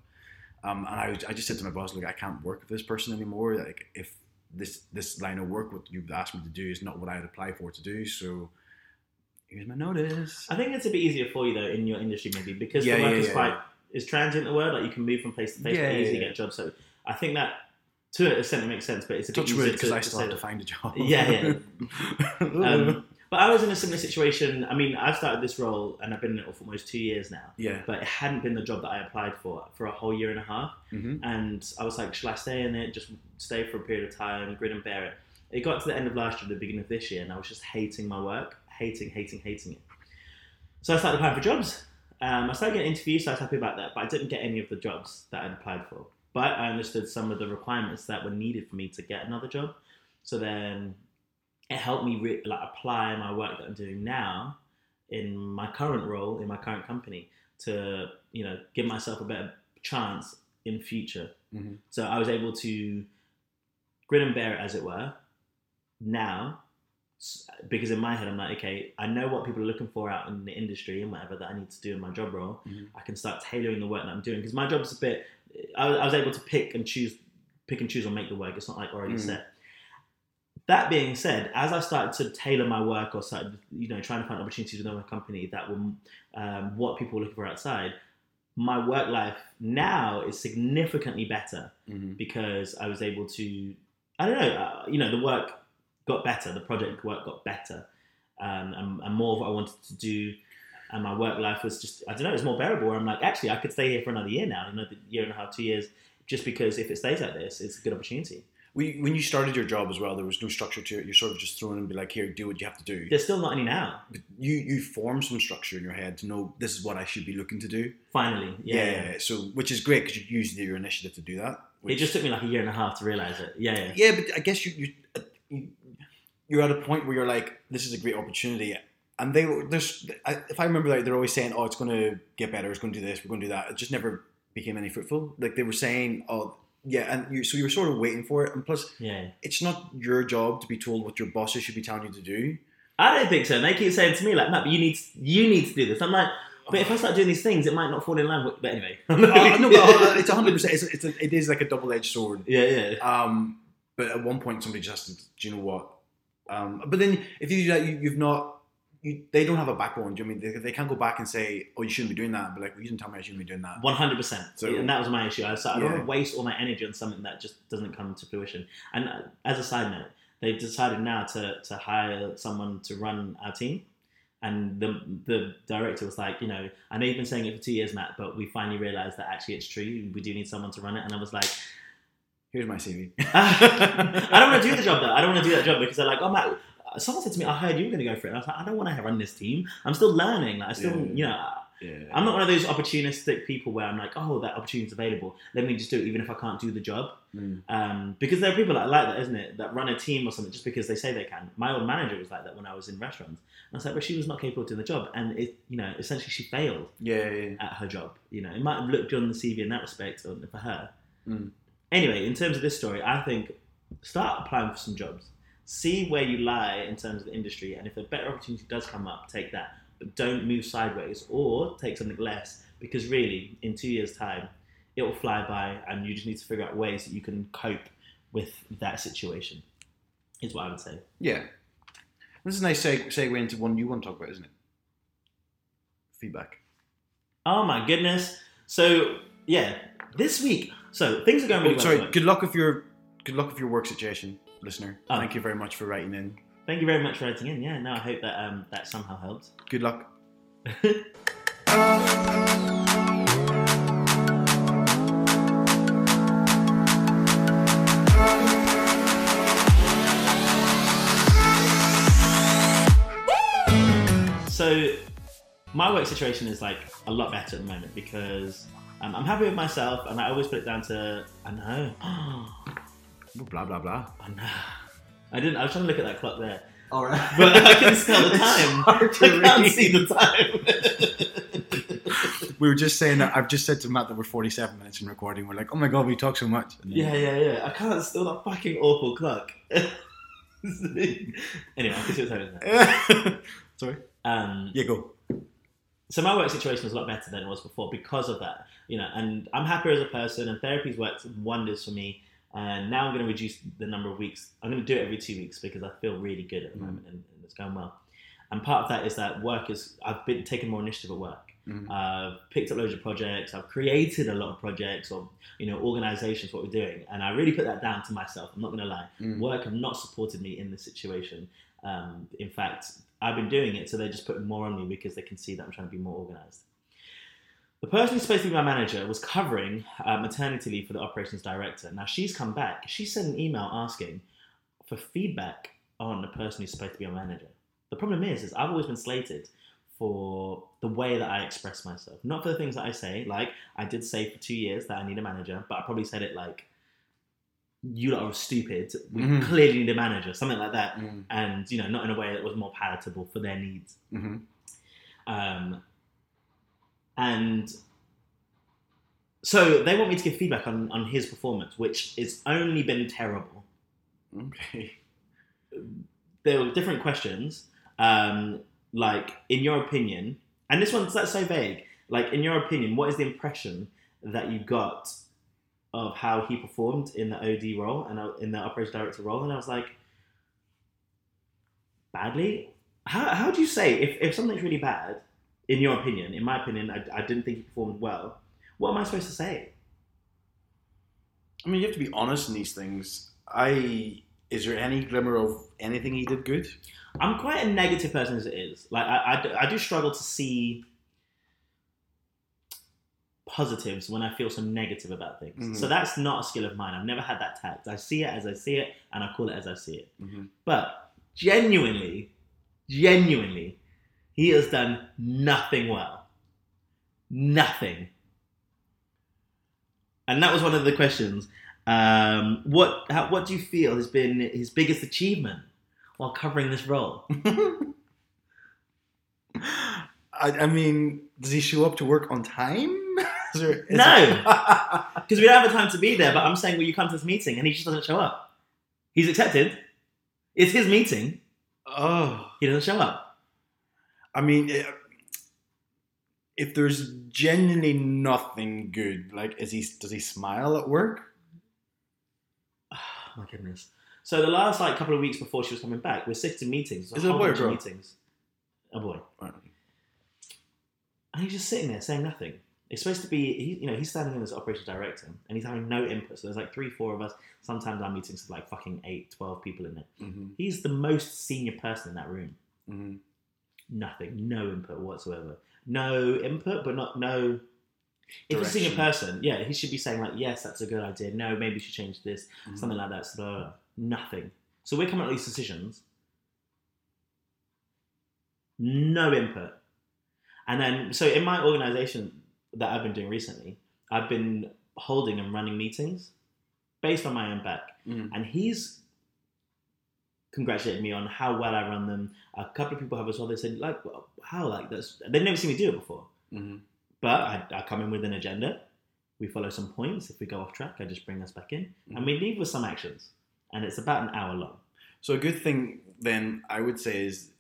um and I, was- I just said to my boss like I can't work with this person anymore like if this this line of work what you've asked me to do is not what I'd apply for to do so here's my notice I think it's a bit easier for you though in your industry maybe because Yeah, the work yeah, is yeah, quite is transient the word like you can move from place to place Yeah, easily get jobs. So I think that to an extent it makes sense, but it's a bit touch easier because I to still say have to find a job Yeah, yeah. *laughs* Um, but I was in a similar situation. I mean, I've started this role and I've been in it for almost two years now. yeah But it hadn't been the job that I applied for for a whole year and a half. hmm And I was like, shall I stay in it? Just stay for a period of time, grin and bear it. It got to the end of last year, the beginning of this year, and I was just hating my work, hating, hating, hating it. So I started applying for jobs. Um, I started getting interviews, so I was happy about that, but I didn't get any of the jobs that I'd applied for. But I understood some of the requirements that were needed for me to get another job. So then it helped me re- like apply my work that I'm doing now in my current role in my current company to you know give myself a better chance in future. Mhm. So I was able to grin and bear it, as it were, now because in my head I'm like, okay, I know what people are looking for out in the industry and whatever that I need to do in my job role. Mhm. I can start tailoring the work that I'm doing because my job's a bit. I, was- I was able to pick and choose, pick and choose or make the work. It's not like already Mhm. set. That being said, as I started to tailor my work or started, you know, trying to find opportunities within my company that were um, what people were looking for outside, my work life now is significantly better Mhm. because I was able to, I don't know, uh, you know, the work got better, the project work got better, um, and, and more of what I wanted to do, and my work life was just, I don't know, it was more bearable. Where I'm like, actually, I could stay here for another year now, another year and a half, two years, just because if it stays like this, it's a good opportunity. When you started your job as well, there was no structure to it. You're sort of just thrown and be like, here, do what you have to do. There's still not any now. But you you form some structure in your head to know this is what I should be looking to do. Finally, yeah. yeah. So which is great because you used your initiative to do that. It just took me like a year and a half to realize it. Yeah, yeah. yeah, but I guess you you you- you're at a point where you're like, this is a great opportunity. And they were there's if I remember right, they're always saying, oh, it's going to get better. It's going to do this. We're going to do that. It just never became any fruitful. Like they were saying, oh. Yeah, and you, so you were sort of waiting for it, and plus, yeah. it's not your job to be told what your bosses should be telling you to do. I don't think so. And they keep saying to me like, Matt, but you need you need to do this. I'm like, but if I start doing these things, it might not fall in line with. But anyway, *laughs* Uh, no, but uh, *laughs* it's hundred percent. It's, it's a, it is like a double edged sword. yeah, yeah. Um, but at one point, somebody just "Do you know what?" Um, but then if you do that, you, you've not. You, they don't have a backbone. Do you know I mean they, they can't go back and say, "Oh, you shouldn't be doing that"? But like, well, you didn't tell me I shouldn't be doing that. One hundred percent. So- And that was my issue. I was like, I don't Yeah. want to waste all my energy on something that just doesn't come to fruition. And uh, as a side note, they've decided now to to hire someone to run our team. And the the director was like, you know, I know you've been saying it for two years, Matt, but we finally realised that actually it's true. We do need someone to run it. And I was like, Here's my CV. *laughs* I don't want to do the job though. I don't want to do that job because they're like, oh Matt, someone said to me, I heard you were going to go for it. And I was like, I don't want to run this team. I'm still learning. Like, I still, Yeah. you know, Yeah. I'm not one of those opportunistic people where I'm like, oh, that opportunity's available. Let me just do it, even if I can't do the job. Mm. Um, because there are people that are like that, isn't it? That run a team or something just because they say they can. My old manager was like that when I was in restaurants. And I was like, but she was not capable of doing the job, and it, you know, essentially she failed Yeah, yeah. at her job. You know, it might have looked good on the CV in that respect or for her. Mm. Anyway, in terms of this story, I think start applying for some jobs. See where you lie in terms of the industry, and if a better opportunity does come up, take that. But don't move sideways or take something less because really, in two years' time, it will fly by, and you just need to figure out ways that you can cope with that situation. Is what I would say. Yeah. This is a nice seg- segue into one you want to talk about, isn't it? Feedback. Oh my goodness! So yeah, this week, so things are going really well. sorry. work. Good luck with your good luck with your work situation, listener. Oh. Thank you very much for writing in. Thank you very much for writing in. Yeah, no, I hope that um, that somehow helped. *laughs* Good luck. So my work situation is like a lot better at the moment because um, I'm happy with myself, and I always put it down to I know, *gasps* Blah blah blah. I know. I didn't. I was trying to look at that clock there, All right. *laughs* but I can tell the time. hard to I can't read. see the time. *laughs* We were just saying that I've just said to Matt that we're 47 minutes in recording. We're like, oh my god, we talk so much. Then- yeah, yeah, yeah. I can't steal that fucking awful clock. *laughs* anyway, I can see what time it is now. Sorry. Um, Yeah, go. So my work situation is a lot better than it was before because of that you know and i'm happier as a person and therapy's worked wonders for me. And now i'm going to reduce the number of weeks. I'm going to do it every two weeks because i feel really good at the Mm. moment and, and it's going well. And part of that is that work is i've been taking more initiative at work. Mhm. i've picked up loads of projects. I've created a lot of projects or you know organizations what we're doing. And i really put that down to myself i'm not going to lie. Mm. work have not supported me in this situation. Um, in fact I've been doing it, so they're just putting more on me because they can see that I'm trying to be more organized. The person who's supposed to be my manager was covering uh, maternity leave for the operations director. Now she's come back. She sent an email asking for feedback on the person who's supposed to be my manager. The problem is, is I've always been slated for the way that I express myself, not for the things that I say. Like I did say for two years that I need a manager, but I probably said it like, "You lot are stupid. We Mhm. clearly need a manager," something like that, Mm. and you know, not in a way that was more palatable for their needs. hmm Um, and so they want me to give feedback on, on his performance, which has only been terrible. Okay. There were different questions, um, like in your opinion, and this one's that's so vague. Like in your opinion, what is the impression that you got of how he performed in the OD role and uh, in the operations director role? And I was like, badly. How how do you say if if something's really bad? In your opinion, in my opinion, I, I didn't think he performed well. What am I supposed to say? I mean, you have to be honest in these things. I is there any glimmer of anything he did good? I'm quite a negative person as it is. Like I, I, I do struggle to see positives when I feel so negative about things. Mhm. So that's not a skill of mine. I've never had that tact. I see it as I see it, and I call it as I see it. Mm-hmm. But genuinely, genuinely, he has done nothing well. Nothing. And that was one of the questions. Um, what how, what do you feel has been his biggest achievement while covering this role? *laughs* I, I mean, does he show up to work on time? Is No. Because we don't have the time to be there, but I'm saying, will you come to this meeting? And he just doesn't show up. He's accepted. It's his meeting. oh, He doesn't show up. I mean, eh, if there's genuinely nothing good, like, is he does he smile at work? Oh, *sighs* my goodness. So the last like couple of weeks before she was coming back, we're sitting in meetings. Is it a boy or girl? Meetings. A boy. Right. And he's just sitting there saying nothing. It's supposed to be, he, you know, he's standing in as operations director and he's having no input. So there's like three, four of us. Sometimes our meetings have like fucking eight, 12 people in it. Mm-hmm. He's the most senior person in that room. Mm-hmm. Nothing, no input whatsoever. No input, but not no. If a senior person, yeah, he should be saying like, yes, that's a good idea. No, maybe you should change this, Mm-hmm. something like that. So blah, blah, blah. nothing. So we're coming up with these decisions. No input. And then, so in my organization that I've been doing recently, I've been holding and running meetings based on my own back. Mhm. And he's congratulated me on how well I run them. A couple of people have as well. They said, like, how? Like, that's, they've never seen me do it before. Mm-hmm. But I, I come in with an agenda. We follow some points. If we go off track, I just bring us back in. And we leave with some actions. And it's about an hour long. So a good thing then I would say is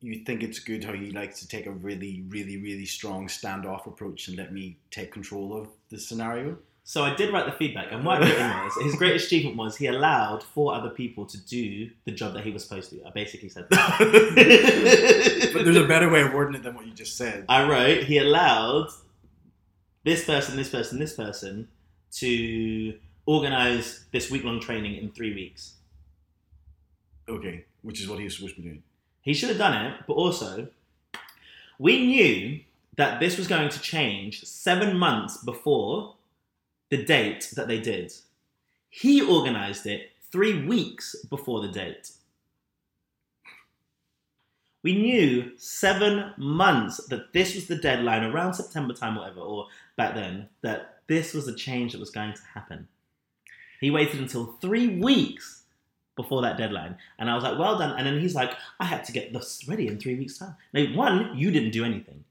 you think it's good how he likes to take a really, really, really strong standoff approach and let me take control of the scenario. So I did write the feedback, and what I put in was his greatest *laughs* achievement was he allowed four other people to do the job that he was supposed to. I basically said *laughs* but there's a better way of wording it than what you just said. I wrote he allowed this person, this person, this person to organize this week long training in three weeks. Okay, which is what he was supposed to be doing. He should have done it, but also, we knew that this was going to change seven months before the date that they did. He organized it three weeks before the date. We knew seven months that this was the deadline around September time, whatever, or back then, that this was a change that was going to happen. He waited until three weeks before that deadline. And I was like, well done. And then he's like, I had to get this ready in three weeks' time. Now, one, you didn't do anything.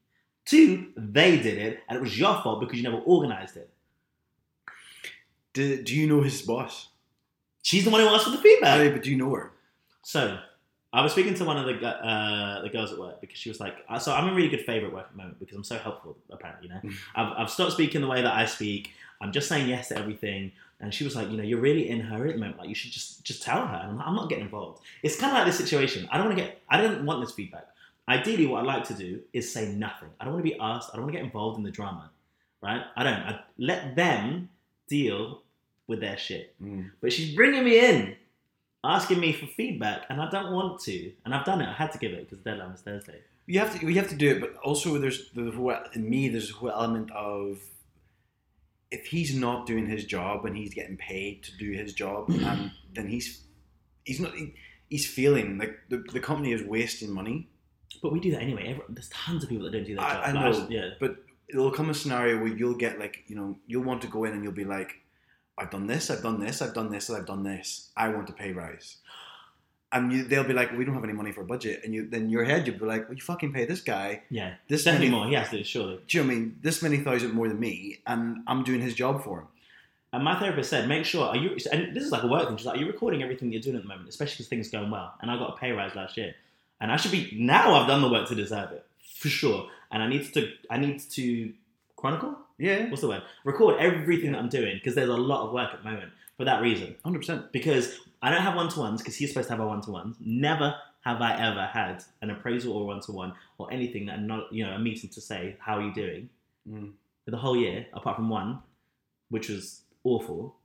Two, they did it, and it was your fault because you never organized it. Do, do you know his boss? She's the one who asked for the feedback. Hey, but do you know her? So, I was speaking to one of the uh, the girls at work because she was like, uh, "So I'm a really good favorite at work at the moment because I'm so helpful. Apparently, you know, I've, I've stopped speaking the way that I speak. I'm just saying yes to everything." And she was like, "You know, you're really in her at the moment. Like, you should just just tell her." And I'm, like, I'm not getting involved. It's kind of like this situation. I don't want to get. I don't want this feedback. Ideally, what I like to do is say nothing. I don't want to be asked. I don't want to get involved in the drama, right? I don't. I let them deal with their shit. Mm. But she's bringing me in, asking me for feedback, and I don't want to. And I've done it. I had to give it because the deadline was Thursday. You have to you have to do it, but also there's the whole, in me there's a whole element of if he's not doing his job and he's getting paid to do his job, and then he's he's not he, he's feeling like the, the company is wasting money But we do that anyway. Everyone, there's tons of people that don't do that I- job. I know. just- yeah. But it'll come a scenario where you'll get like, you know, you'll want to go in and you'll be like, I've done this, I've done this, I've done this, I've done this. I want a pay rise. And you, they'll be like, we don't have any money for a budget. And you, then your head, you'll be like, well, you fucking pay this guy Yeah. this Definitely many, more. He has to, surely. Do you know what I mean? This many thousand more than me, and I'm doing his job for him. And my therapist said, make sure, are you, and this is like a work thing, she's like, "You're recording everything you're doing at the moment, especially because things are going well? And I got a pay rise last year. And I should be, now I've done the work to deserve it, for sure. And I need to, I need to chronicle? Yeah, What's the word? Record everything that I'm doing, because there's a lot of work at the moment for that reason. hundred percent. Because I don't have one to ones, because he's supposed to have a one to ones. Never have I ever had an appraisal or one to one or anything that not, you know, a meeting to say, how are you doing? Mm. for the whole year, apart from one, which was awful,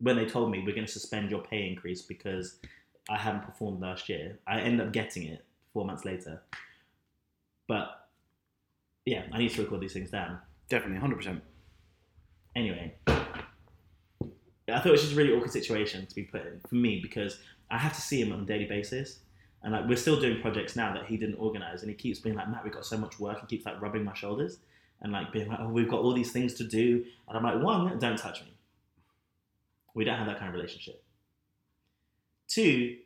when they told me we're going to suspend your pay increase because I haven't performed last year. I end up getting it four months later. But yeah, I need to record these things down. Definitely, hundred percent. Anyway, I thought it was just a really awkward situation to be put in for me because I have to see him on a daily basis. And like we're still doing projects now that he didn't organize, and he keeps being like, "Matt, we've got so much work," and keeps like rubbing my shoulders and like being like, "Oh, we've got all these things to do," and I'm like, one, don't touch me. We don't have that kind of relationship. Two,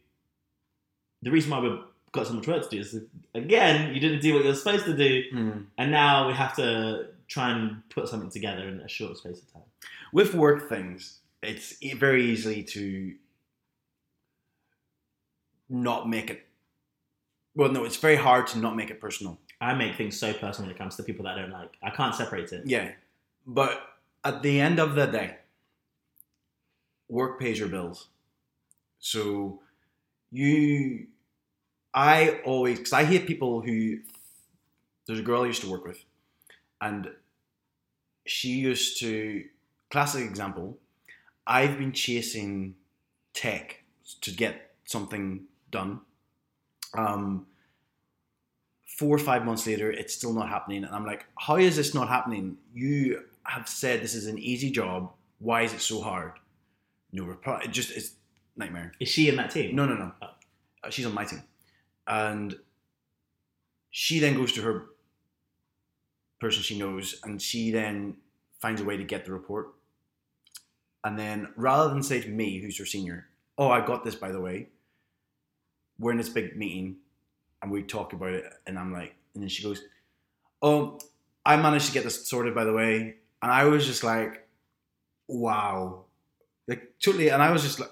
the reason why we've got so much work to do is again, you didn't do what you're supposed to do, Mm. and now we have to try and put something together in a short space of time. With work things, it's very easily to not make it. Well, no, it's very hard to not make it personal. I make things so personal when it comes to people that I don't like. I can't separate it. Yeah, but at the end of the day, work pays your bills. So you, I always because I hate people who. There's a girl I used to work with, and she used to. Classic example. I've been chasing tech to get something done. Um, four or five months later, it's still not happening. And I'm like, how is this not happening? You have said this is an easy job. Why is it so hard? No reply. It just it's nightmare. Is she in that team? No, no, no. Oh. Uh, she's on my team, and she then goes to her person she knows, and she then finds a way to get the report. And then, rather than say to me, who's your senior, "Oh, I got this, by the way," we're in this big meeting, and we talk about it, and I'm like, and then she goes, "Oh, I managed to get this sorted, by the way," and I was just like, "Wow." Like totally, and I was just like,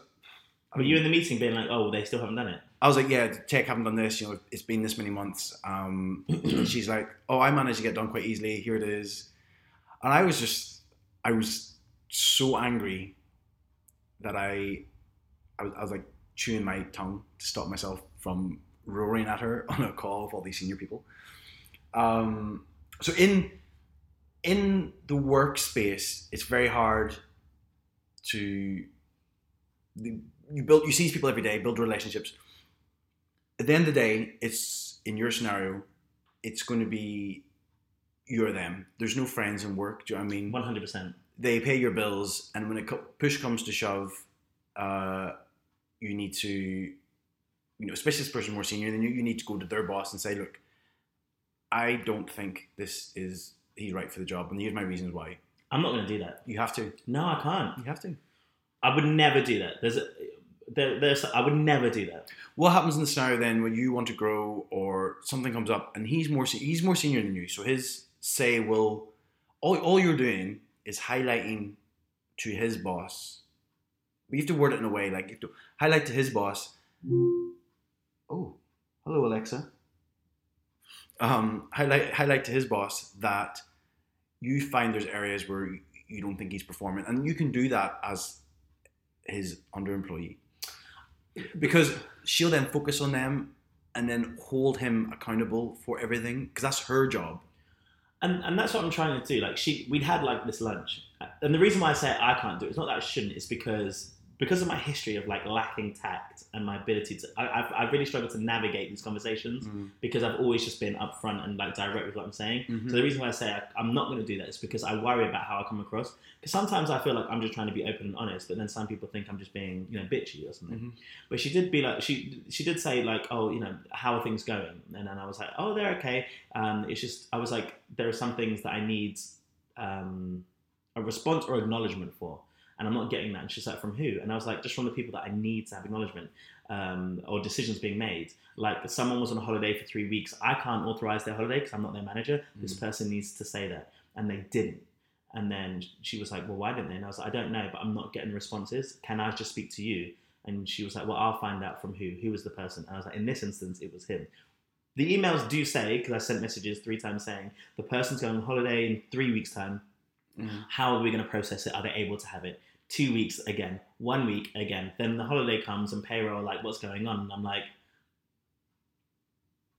Were you in the meeting being like, oh, they still haven't done it? I was like, yeah, tech haven't done this. You know, it's been this many months. Um, and she's like, oh, I managed to get done quite easily. Here it is. And I was just, I was so angry that I, I was, I was like chewing my tongue to stop myself from roaring at her *laughs* on a call with all these senior people. Um, so in in the workspace, it's very hard to you build you see these people every day, build relationships. At the end of the day, it's in your scenario, it's going to be you're them. There's no friends in work. Do you know I mean? 100%. They pay your bills, and when a co- push comes to shove, uh, you need to, you know, especially this person more senior than you, you need to go to their boss and say, look, I don't think this is he's right for the job, and here's my reasons why. I'm not going to do that. You have to. No, I can't. You have to. I would never do that. There's a, there, there's, I would never do that. What happens in the scenario then when you want to grow or something comes up and he's more he's more senior than you, so his say will all all you're doing is highlighting to his boss. We have to word it in a way like you have to highlight to his boss. Oh, hello Alexa. Um, highlight highlight to his boss that you find there's areas where you- don't think he's performing, and you can do that as his under employee because she'll then focus on them and then hold him accountable for everything because that's her job. And, and that's what I'm trying to do. Like she, we'd had like this lunch, and the reason why I say I can't do it, it's not that I shouldn't. It's because because of my history of like lacking tact and my ability to, I, I've, I've really struggled to navigate these conversations Mm. because I've always just been upfront and like direct with what I'm saying. Mhm. So the reason why I say I, I'm not going to do that is because I worry about how I come across. Because sometimes I feel like I'm just trying to be open and honest, but then some people think I'm just being you know bitchy or something. Mhm. But she did be like she she did say like oh you know how are things going and then I was like oh they're okay. Um, it's just I was like there are some things that I need um, a response or acknowledgement for. And I'm not getting that. And she's like, from who? And I was like, just from the people that I need to have acknowledgement um, or decisions being made. Like someone was on a holiday for three weeks. I can't authorize their holiday because I'm not their manager. This person needs to say that. And they didn't. And then she was like, well, why didn't they? And I was like, I don't know, but I'm not getting responses. Can I just speak to you? And she was like, well, I'll find out from who. Who was the person? And I was like, in this instance, it was him. The emails do say, because I sent messages three times saying, the person's going on holiday in three weeks' time. Mhm. How are we going to process it? Are they able to have it? Two weeks again, one week again. Then the holiday comes and payroll, like, what's going on? And I'm like,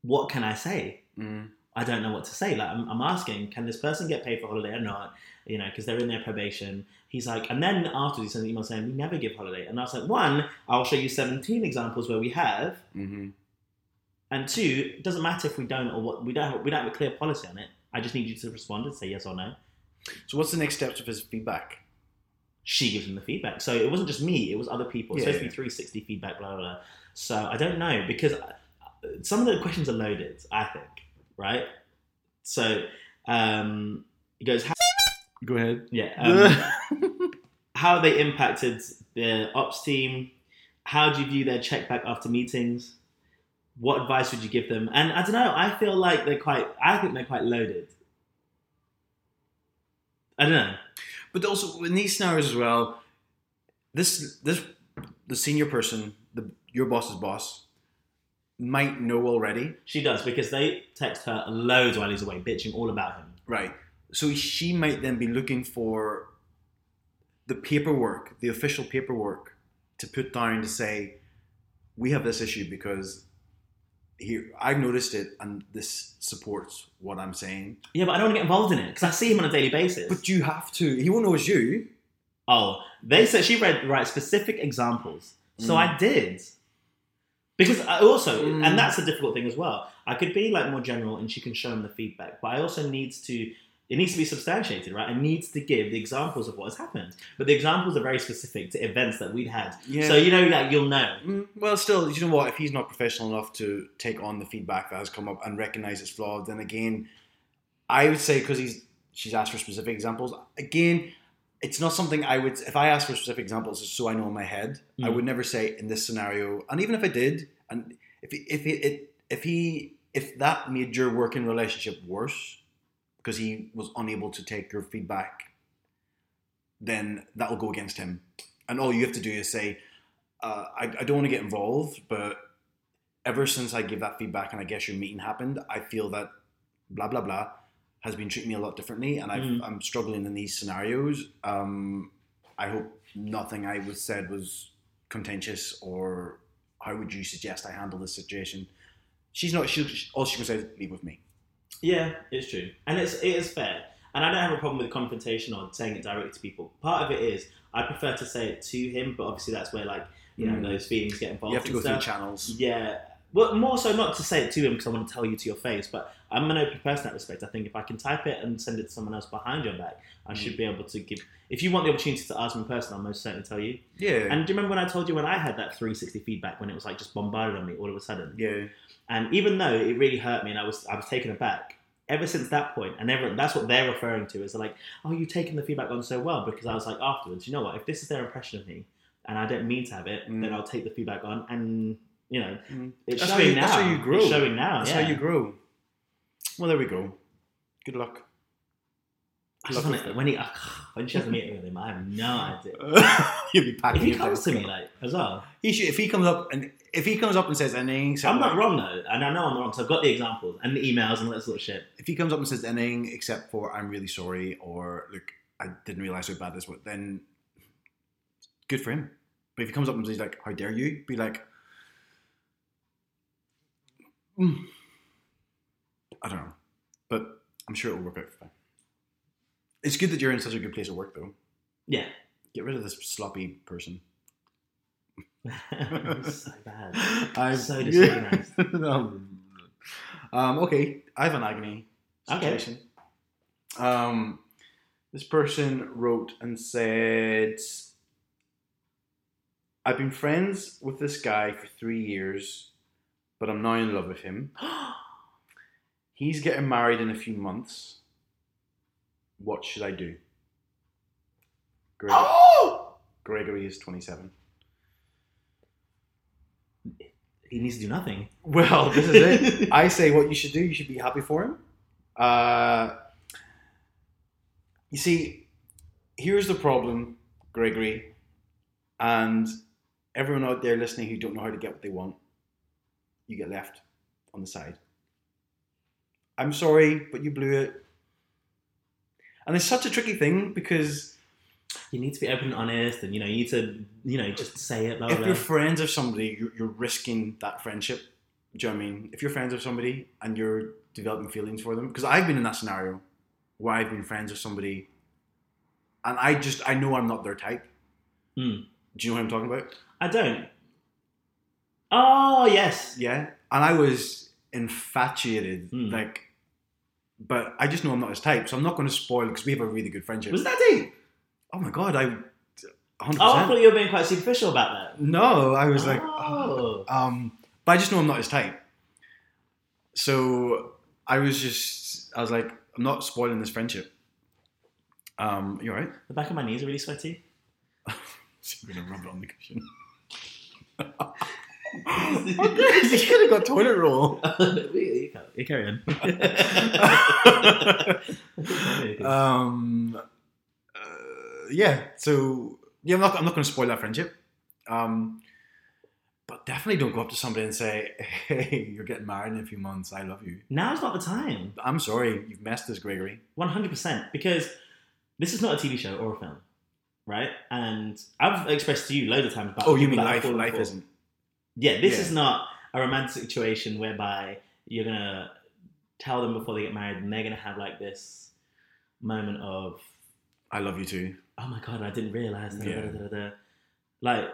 what can I say? Mm. I don't know what to say. Like, I'm, I'm asking, can this person get paid for holiday or not? You know, because they're in their probation. He's like, and then afterwards he sends an email saying, we never give holiday. And I was like, one, I'll show you 17 examples where we have. Mhm. And two, it doesn't matter if we don't or what, we don't have, we don't have a clear policy on it. I just need you to respond and say yes or no. So what's the next steps of his feedback? she gives him the feedback. So it wasn't just me; it was other people. It's Yeah, supposed to be 360 feedback, blah blah blah. So I don't know because uh, some of the questions are loaded. I think, right? So um, he goes, how, Go ahead. yeah, um, *laughs* how they impacted the ops team. How do you view their check back after meetings? What advice would you give them? And I don't know. I feel like they're quite. I think they're quite loaded. I don't know. But also in these scenarios as well, this this the senior person, the your boss's boss, might know already. She does because they text her loads while he's away, bitching all about him. Right. So she might then be looking for the paperwork, the official paperwork, to put down to say, we have this issue because here I've noticed it and this supports what I'm saying. Yeah, but I don't want to get involved in it because I see him on a daily basis. But you have to. He won't know it's you. oh, they said she read right specific examples, so Mm. I did. Because I also, Mm. and that's a difficult thing as well. I could be like more general, and she can show him the feedback, but I also needs to. It needs to be substantiated, right? I needs to give the examples of what has happened, but the examples are very specific to events that we'd had. Yeah. So you know, like you'll know. Mm, well, still, you know what? If he's not professional enough to take on the feedback that has come up and recognize it's flawed, then again, I would say because he's she's asked for specific examples. Again, it's not something I would. If I ask for specific examples, just so I know in my head, I Mm. would never say in this scenario. And even if I did, and if he, if he, it, if he if that made your working relationship worse because he was unable to take your feedback, then that will go against him. And all you have to do is say, uh, I, I don't want to get involved, but ever since I gave that feedback and I guess your meeting happened, I feel that blah blah blah has been treating me a lot differently, and I've, Mm. I'm struggling in these scenarios. Um, I hope nothing I was said was contentious, or how would you suggest I handle this situation? She's not. She, she- all she can say is leave with me. Yeah, it's true, and it's it is fair. And I don't have a problem with confrontation or saying it directly to people. Part of it is I prefer to say it to him, but obviously that's where like you know Mm. those feelings get involved. You have to go and through channels. Yeah. Well, more so not to say it to him because I want to tell you to your face, but I'm an open person in that respect. I think if I can type it and send it to someone else behind your back, I Mm. should be able to give. If you want the opportunity to ask me in person, I'll most certainly tell you. Yeah. And do you remember when I told you when I had that 360 feedback when it was like just bombarded on me all of a sudden? yeah. And even though it really hurt me and I was I was taken aback, ever since that point, and ever, that's what they're referring to is like, oh, you've taken the feedback on so well because I was like afterwards, you know what? If this is their impression of me and I don't mean to have it, Mm. then I'll take the feedback on and you know Mm. it's That's how showing you- now. that's how you grow. It's showing now. That's yeah. how you grow. Well, there we go. Good luck. I just Luck wanna- it. when he when she has a meeting with him, I have no idea. *laughs* You'll be packing. If he comes to me like as well, he should. If he comes up and if he comes up and says anything, I'm not like- wrong though, and I know I'm wrong. So I've got the examples and the emails and all that sort of shit. If he comes up and says anything except for "I'm really sorry" or "Look, I didn't realize how bad this was," then good for him. But if he comes up and says like, "How dare you?" Be like. *sighs* I don't know, but I'm sure it'll work out fine. It's good that you're in such a good place of work, though. Yeah, Get rid of this sloppy person. *laughs* so bad. *laughs* I'm So *laughs* disorganized. um, okay, I have an agony Okay. situation. Um, this person wrote and said, "I've been friends with this guy for three years, but I'm now in love with him. *gasps* He's getting married in a few months. What should I do?" Greg- oh! *gasps* Gregory is 27. He needs to do nothing. Well, *laughs* this is it. I say what you should do. You should be happy for him. Uh, you see, here's the problem, Gregory, and everyone out there listening who don't know how to get what they want. You get left on the side. I'm sorry, but you blew it. And it's such a tricky thing because You need to be open and honest, and you know, you need to, you know, just say it. Blah, if blah. you're friends of somebody, you're, you're risking that friendship. Do you know what I mean? If you're friends with somebody and you're developing feelings for them, because I've been in that scenario where I've been friends with somebody, and I just I know I'm not their type. Hmm. Do you know what I'm talking about? I don't. Oh yes. Yeah, and I was infatuated, Hmm. like, but I just know I'm not his type, so I'm not going to spoil because we have a really good friendship. Was that deep? oh my god, I, hundred Oh, I thought you were being quite superficial about that. No, I was like, oh. Um, but I just know I'm not his type. So I was just, I was like, I'm not spoiling this friendship. Um, you alright? the back of my knees are really sweaty. So you're gonna rub it on the cushion. *laughs* okay, *laughs* you could have got toilet roll. *laughs* you ca- you carry on. *laughs* um, uh, yeah. So yeah, I'm not, I'm not going to spoil that friendship. Um, but definitely don't go up to somebody and say, "Hey, you're getting married in a few months. I love you." Now's not the time. I'm sorry, you've messed this, Gregory. One hundred percent. Because this is not a TV show or a film, right? And I've expressed to you loads of times about. Oh, you mean life? Life isn't. Yeah, this Yeah. is not a romantic situation whereby you're gonna tell them before they get married, and they're gonna have like this moment of, I love you too. oh my god, I didn't realize. Da, Yeah. da, da. Like,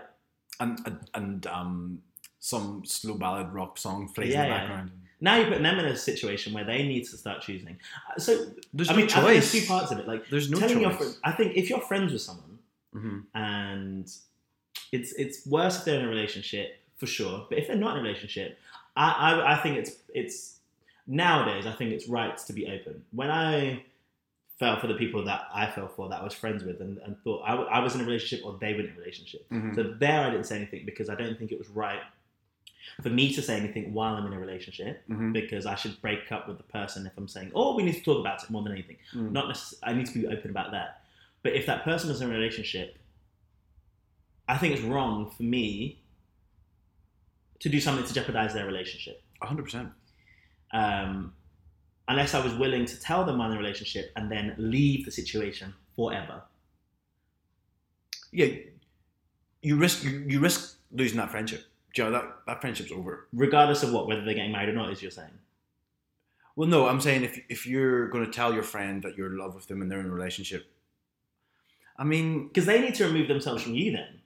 And and, um, some slow ballad rock song plays Yeah, in the yeah. background. now you're putting them in a situation where they need to start choosing. Uh, So, There's I no mean, I think there's two parts of it. Like, There's no telling your choice. friend, I think if you're friends with someone hmm and it's it's worse if they're in a relationship for sure. But if they're not in a relationship, I, I, I think it's it's nowadays I think it's right to be open. When I fell for the people that I fell for that I was friends with and, and thought I, w- I was in a relationship or they were in a relationship. hmm So there I didn't say anything because I don't think it was right for me to say anything while I'm in a relationship hmm because I should break up with the person if I'm saying, oh, we need to talk about it more than anything. Mm. Not necessarily, I need to be open about that. But if that person is in a relationship, I think it's wrong for me to do something to jeopardize their relationship. 100%. Um, unless I was willing to tell them I'm in a relationship and then leave the situation forever. Yeah, you risk you, you risk losing that friendship. Joe, you know, that, that friendship's over. Regardless of what, whether they're getting married or not, as you're saying. Well, no, I'm saying if, if you're going to tell your friend that you're in love with them and they're in a relationship, I mean, Because they need to remove themselves from you then.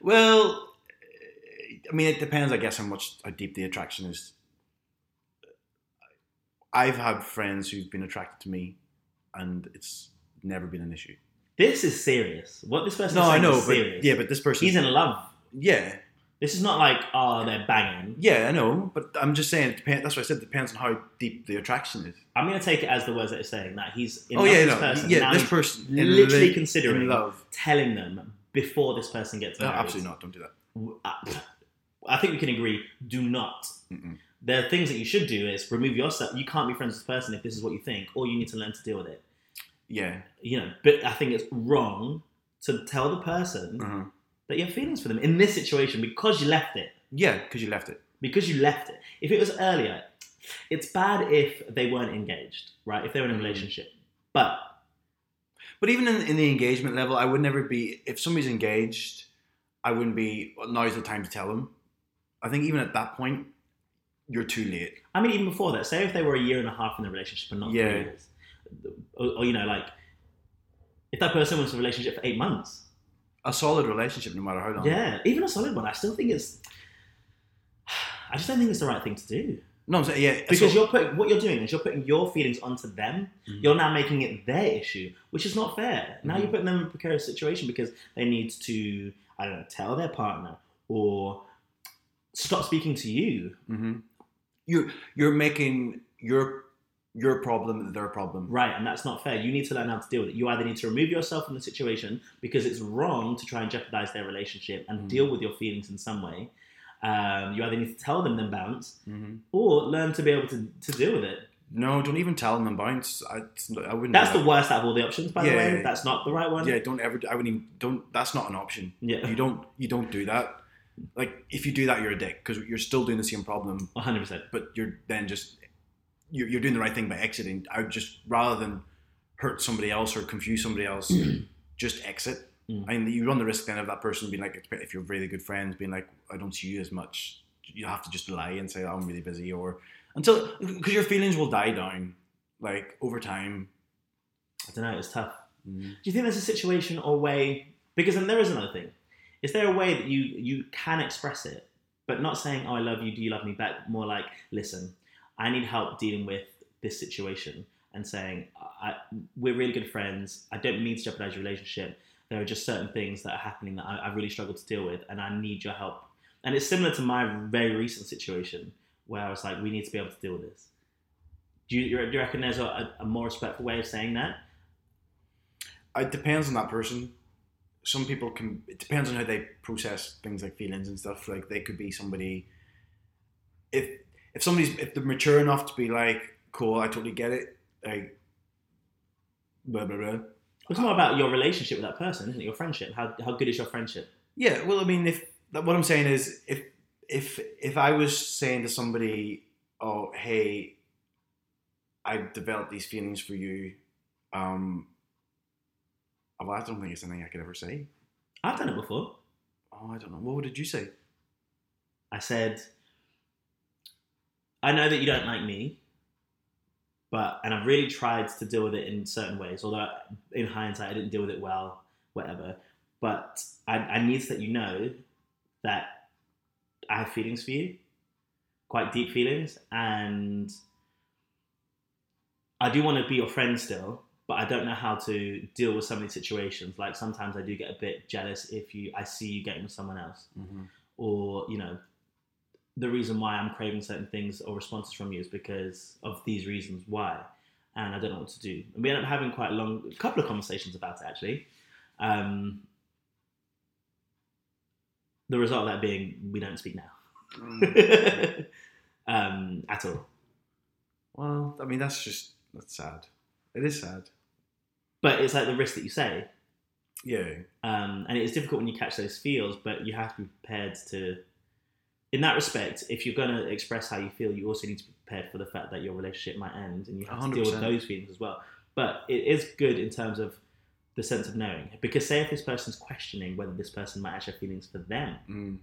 Well, I mean, it depends, I guess, how much how deep the attraction is. I've had friends who've been attracted to me, and it's never been an issue. This is serious. What this person No, is I saying know, is but serious. yeah, but this person, He's in love. yeah, This is not like, oh, they're banging. yeah, I know, but I'm just saying, it depends. That's what I said. It depends on how deep the attraction is. I'm going to take it as the words that it's saying that he's in oh love yeah, with no, this person. yeah, now this person literally li- considering in love. telling them before this person gets No, married. absolutely not. Don't do that. Uh, I, think we can agree. Do not. Mm-mm. There are things that you should do is remove yourself. You can't be friends with this person if this is what you think, or you need to learn to deal with it. Yeah, You know, but I think it's wrong to tell the person uh-huh. that you have feelings for them in this situation because you left it. yeah, because you left it. because you left it. If it was earlier, it's bad if they weren't engaged, right? If they were in a Mhm. relationship. But But even in, in the engagement level, I would never be. If somebody's engaged, I wouldn't be. Well, now's the time to tell them. I think even at that point, you're too late. I mean, even before that, say if they were a year and a half in the relationship and not Yeah. three years, or, or you know, like if that person was in a relationship for eight months, a solid relationship, no matter how long. Yeah, even a solid one. I still think it's. *sighs* I just don't think it's the right thing to do No, I'm saying yeah. because you're putting what you're doing is you're putting your feelings onto them. Mhm. You're now making it their issue, which is not fair. Now Mhm. you're putting them in a precarious situation because they need to I don't know tell their partner or stop speaking to you. Mhm. You're you're making your your problem their problem. Right, and that's not fair. You need to learn how to deal with it. You either need to remove yourself from the situation because it's wrong to try and jeopardize their relationship and Mhm. deal with your feelings in some way. Um, you either need to tell them then bounce, Mhm. or learn to be able to, to deal with it. No, don't even tell them and bounce. I, I wouldn't. That's the that. worst out of all the options, by the way. yeah, yeah. That's not the right one. Yeah, don't ever. I wouldn't even. Don't. That's not an option. Yeah, You don't. You don't do that. Like if you do that, you're a dick because you're still doing the same problem, 100%. but you're then just you're, you're doing the right thing by exiting. I would just rather than hurt somebody else or confuse somebody else, *clears throat* just exit. Mm. I mean, you run the risk then of that person being like, if you're really good friends, being like, I don't see you as much. You have to just lie and say, I'm really busy, or until because your feelings will die down, like over time. I don't know, it's tough. Mm. Do you think there's a situation or way? Because then there is another thing. Is there a way that you you can express it, but not saying "Oh, I love you," "Do you love me back"? More like, "Listen, I need help dealing with this situation," and saying, I, "We're really good friends. I don't mean to jeopardize your relationship. There are just certain things that are happening that I, I really struggle to deal with, and I need your help." And it's similar to my very recent situation where I was like, "We need to be able to deal with this." Do you, do you reckon there's a, a more respectful way of saying that? It depends on that person. Some people can. It depends on how they process things like feelings and stuff. Like they could be somebody. If if somebody's if they're mature enough to be like, cool, I totally get it. Like, blah blah blah. It's more about your relationship with that person, isn't it? Your friendship. How, how good is your friendship? Yeah, well, I mean, if what I'm saying is, if if if I was saying to somebody, "Oh, hey, I've developed these feelings for you," um, well, I don't think it's anything I could ever say. I've done it before. Oh, I don't know. What did you say? I said, I know that you don't like me, but, and I've really tried to deal with it in certain ways, although in hindsight, I didn't deal with it well, whatever. But I, I need to let you know that I have feelings for you, quite deep feelings, and I do want to be your friend still, but I don't know how to deal with some of these situations. Like sometimes I do get a bit jealous if you I see you getting with someone else, Mm-hmm. or you know, the reason why I'm craving certain things or responses from you is because of these reasons why, and I don't know what to do. And we end up having quite a long, a couple of conversations about it actually. Um, the result of that being we don't speak now Mm. *laughs* um, at all. well, I mean, that's just that's sad. It is sad. But it's like the risk that you say, Yeah. um, and it's difficult when you catch those feels. But you have to be prepared to. In that respect, if you're going to express how you feel, you also need to be prepared for the fact that your relationship might end, and you have to deal with those feelings as well. But it is good in terms of the sense of knowing, because say if this person's questioning whether this person might actually have feelings for them, Mm.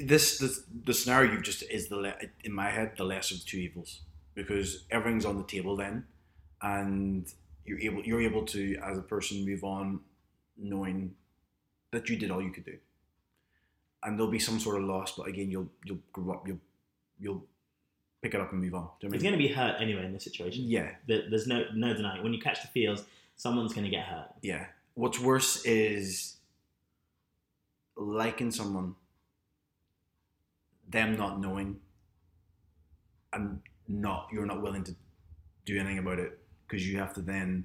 This, this the scenario you've just is the le- in my head the lesser of the two evils because everything's on the table then, and you're able you're able to as a person move on, knowing that you did all you could do, and there'll be some sort of loss, but again you'll you'll grow up you'll you'll pick it up and move on. Do you know it's going to be hurt anyway in this situation. Yeah, There's no no denying. When you catch the feels, someone's going to get hurt. yeah. What's worse is liking someone, them not knowing, and not you're not willing to do anything about it because you have to then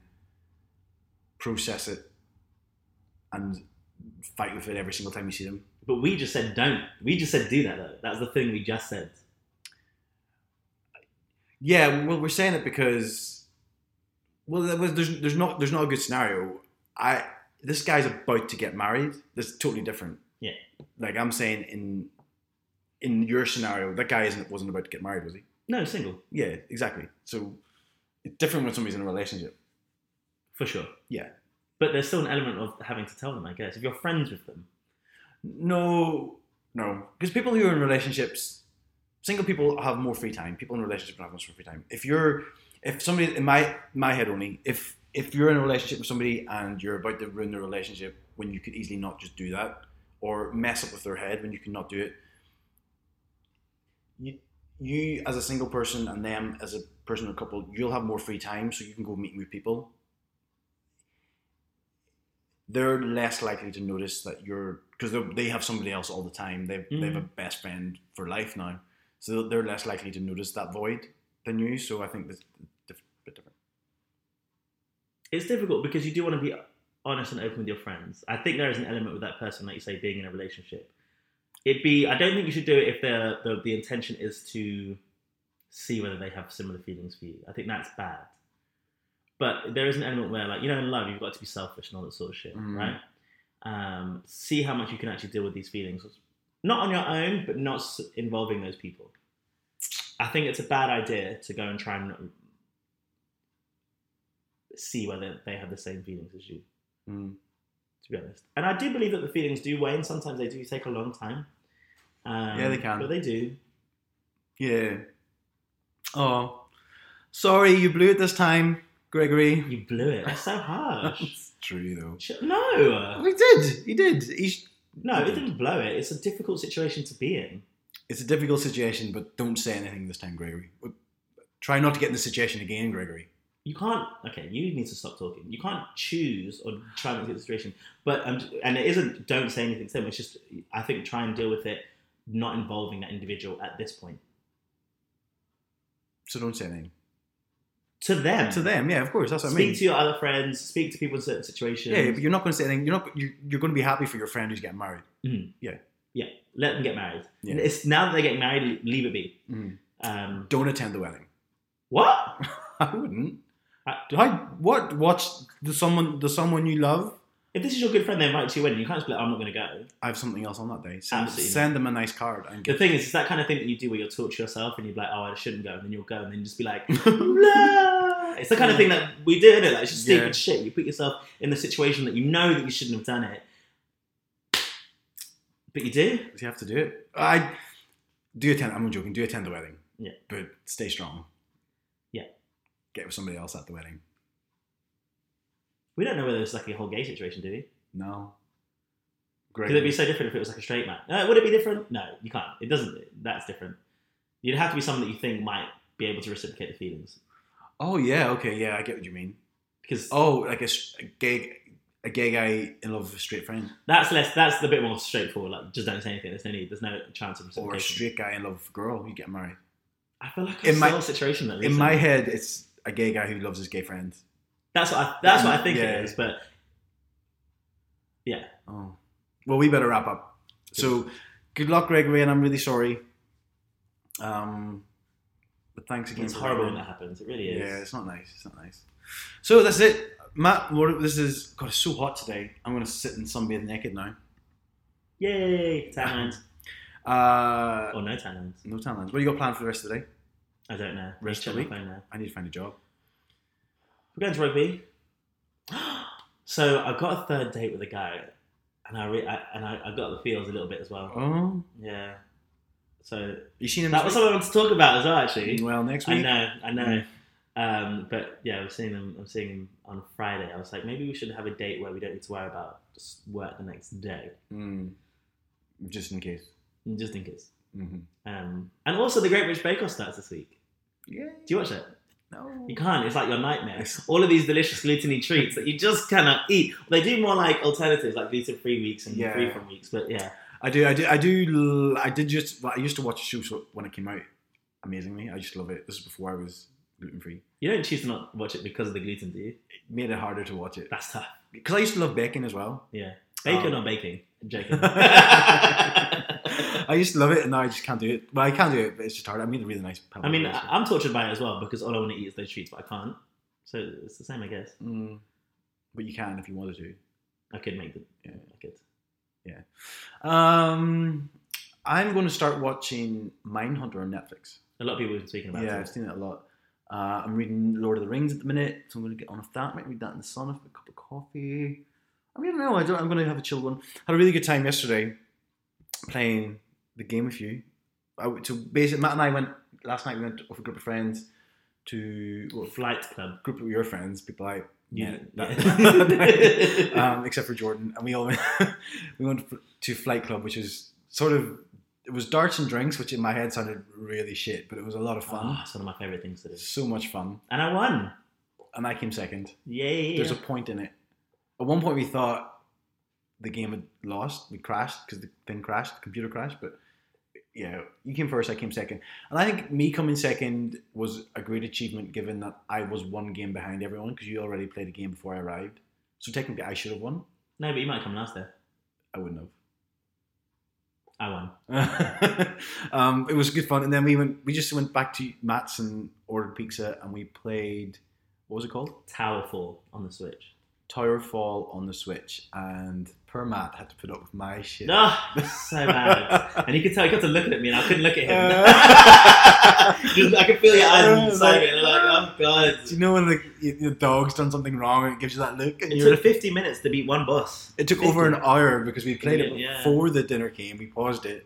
process it and fight with it every single time you see them. But we just said don't. We just said do that though. That's the thing we just said. Yeah, well, we're saying it because well, there's there's not there's not a good scenario. I this guy's about to get married. This is totally different. Yeah. Like I'm saying in in your scenario, that guy isn't wasn't about to get married, was he? No, single Yeah, exactly. So it's different when somebody's in a relationship. for sure. Yeah. But there's still an element of having to tell them, I guess. If you're friends with them, No, no, because people who are in relationships, single people have more free time. People in relationships don't have much more free time. If you're, if somebody in my my head only, if if you're in a relationship with somebody and you're about to ruin the relationship when you could easily not just do that or mess up with their head when you cannot do it you you as a single person and them as a person or couple you'll have more free time so you can go meet new people. They're less likely to notice that you're because they have somebody else all the time. They've, they have a mm. best friend for life now. So they're less likely to notice that void than you so i think that's a bit different. It's difficult because you do want to be honest and open with your friends. I think there is an element with that person, like you say, being in a relationship. It'd be. I don't think you should do it if the the, the intention is to see whether they have similar feelings for you. I think that's bad. But there is an element where, like you know, in love, you've got to be selfish and all that sort of shit, Mhm. right? Um, see how much you can actually deal with these feelings, not on your own, but not s- involving those people. I think it's a bad idea to go and try and see whether they have the same feelings as you Mm. to be honest. And I do believe that the feelings do wane. Sometimes they do take a long time. Um, Yeah, they can. But they do. yeah oh sorry you blew it this time gregory You blew it. That's so harsh. *laughs* it's true though no, he did he did He's, no, it didn't blow it. It's a difficult situation to be in. it's a difficult situation but don't say anything this time gregory try not to get in the situation again gregory You can't. Okay, you need to stop talking. You can't choose or try not to get the situation. But um, and it isn't. Don't say anything to them. It's just. I think try and deal with it, not involving that individual at this point. so don't say anything To them. to them yeah of course that's what Speak i mean Speak to your other friends. Speak to people in certain situations. yeah but you're not going to say anything you're not you're, you're going to be happy for your friend who's getting married Yeah, Yeah. let them get married. Yeah. It's now that they're getting married, leave it be. Mhm. Um, don't attend the wedding what? *laughs* i wouldn't I- How, what watch the someone the someone you love If this is your good friend, they invite you wedding. You can't just be like, I'm not going to go. I have something else on that day. Send, Absolutely send them a nice card and The get. thing is, it's that kind of thing that you do where you'll talk to yourself and you're like, oh, I shouldn't go. And then you'll go and then just be like, *laughs* blah. It's the kind of thing that we do, isn't it? Like, it's just stupid Yeah. shit. You put yourself in the situation that you know that you shouldn't have done it. But you do. you have to do it. I do attend. I'm not joking. Do attend the wedding. Yeah. but stay strong. Yeah. get with somebody else at the wedding. We don't know whether it's like a whole gay situation, do we? No. Great. Could it be so different if it was like a straight man? Uh, would it be different? No, you can't. It doesn't. That's different. You'd have to be someone that you think might be able to reciprocate the feelings. Oh yeah. Okay. Yeah, I get what you mean. Because Oh, like a gay, a gay guy in love with a straight friend, that's less. That's the bit more straightforward. Like, just don't say anything. There's no need. There's no chance of or a straight guy in love with a girl. You get married. I feel like I In my- a situation that In my head, it's a gay guy who loves his gay friend. That's what I, that's what I think Yeah. it is. But yeah, Oh. Well, we better wrap up. So, good luck, Gregory, and I'm really sorry. Um, but thanks again. it's horrible when that happens. It really is. Yeah, it's not nice. It's not nice. So that's it, Matt. What, this is God. It's so hot today. I'm gonna sit and sunbathe naked now. Yay! Tan *laughs* Uh, or no tan lines? no tan lines. What do you got planned for the rest of the day? I don't know. Rest of the week? I need to find a job. We're going to rugby. *gasps* so I got a third date with a guy, and I, re- I and I, I got the feels a little bit as well. Oh, Yeah. So you seen him? that this was something I wanted to talk about as well. Actually, well next week. I know, I know. Um, but yeah, I'm seeing him. I'm seeing him on Friday. I was like, maybe we should have a date where we don't need to worry about just work the next day, Mm. Just in case. just in case. Mm-hmm. Um, and also, the Great British Bake Off starts this week. Yeah. Do you watch it? No. You can't. It's like your nightmare. All of these delicious gluteny treats that you just cannot eat. They do more like alternatives, like gluten-free weeks and Yeah. free from weeks. But yeah, I do. I do. I do. l- I did just. well, I used to watch the show when it came out. Amazingly, I just love it. This is before I was gluten free. you don't choose to not watch it because of the gluten, do you? It made it harder to watch it That's tough. because I used to love bacon as well. Yeah, bacon Um, or baking? I'm *laughs* joking. *laughs* *laughs* I used to love it, and now I just can't do it. Well, I can do it, but it's just hard. I mean, a really nice. I mean, I- I'm tortured by it as well because all I want to eat is those treats, but I can't. So it's the same, I guess. Mm, but you can if you wanted to. I could make them. Yeah. I could. Um, I'm going to start watching Mindhunter on Netflix. A lot of people have been speaking about it. yeah, I've it. seen it a lot. Uh, I'm reading Lord of the Rings at the minute, so I'm going to get on with that. Might read that in the sun with a cup of coffee. I mean, I don't know. I don't, I'm going to have a chill one. Had a really good time yesterday playing the game with you. I, so basically, Matt and I went last night. We went with a group of friends to well, Flight Club. group of your friends, people I Yeah, *laughs* Yeah. *laughs* um, except for Jordan, and we all went, *laughs* we went to Flight Club, which is sort of it was darts and drinks, which in my head sounded really shit, but it was a lot of fun, Oh, it's one of my favorite things to do. so much fun, And I won. and I came second. Yay! There's a point in it. At one point, we thought the game had lost. We crashed because the thing crashed, the computer crashed. But yeah, you came first, I came second, and I think me coming second was a great achievement given that I was one game behind everyone because you already played a game before I arrived. So technically, I should have won. no, but you might have come last there. I wouldn't have. I won. *laughs* um, it was good fun, and then we went. We just went back to Matt's and ordered pizza, and we played. What was it called? Towerfall on the Switch. Tower Fall on the Switch, and per Matt had to put up with my shit. No, so bad. *laughs* And you could tell, he got to look at me, and I couldn't look at him. Uh, *laughs* Just- I could feel your eyes Uh, *laughs* inside me, and I'm like, oh god. Do you know when like y- your dog's done something wrong and it gives you that look? And It took 50 minutes to beat one boss. it took over an hour because we played it Yeah. before the dinner came. We paused it.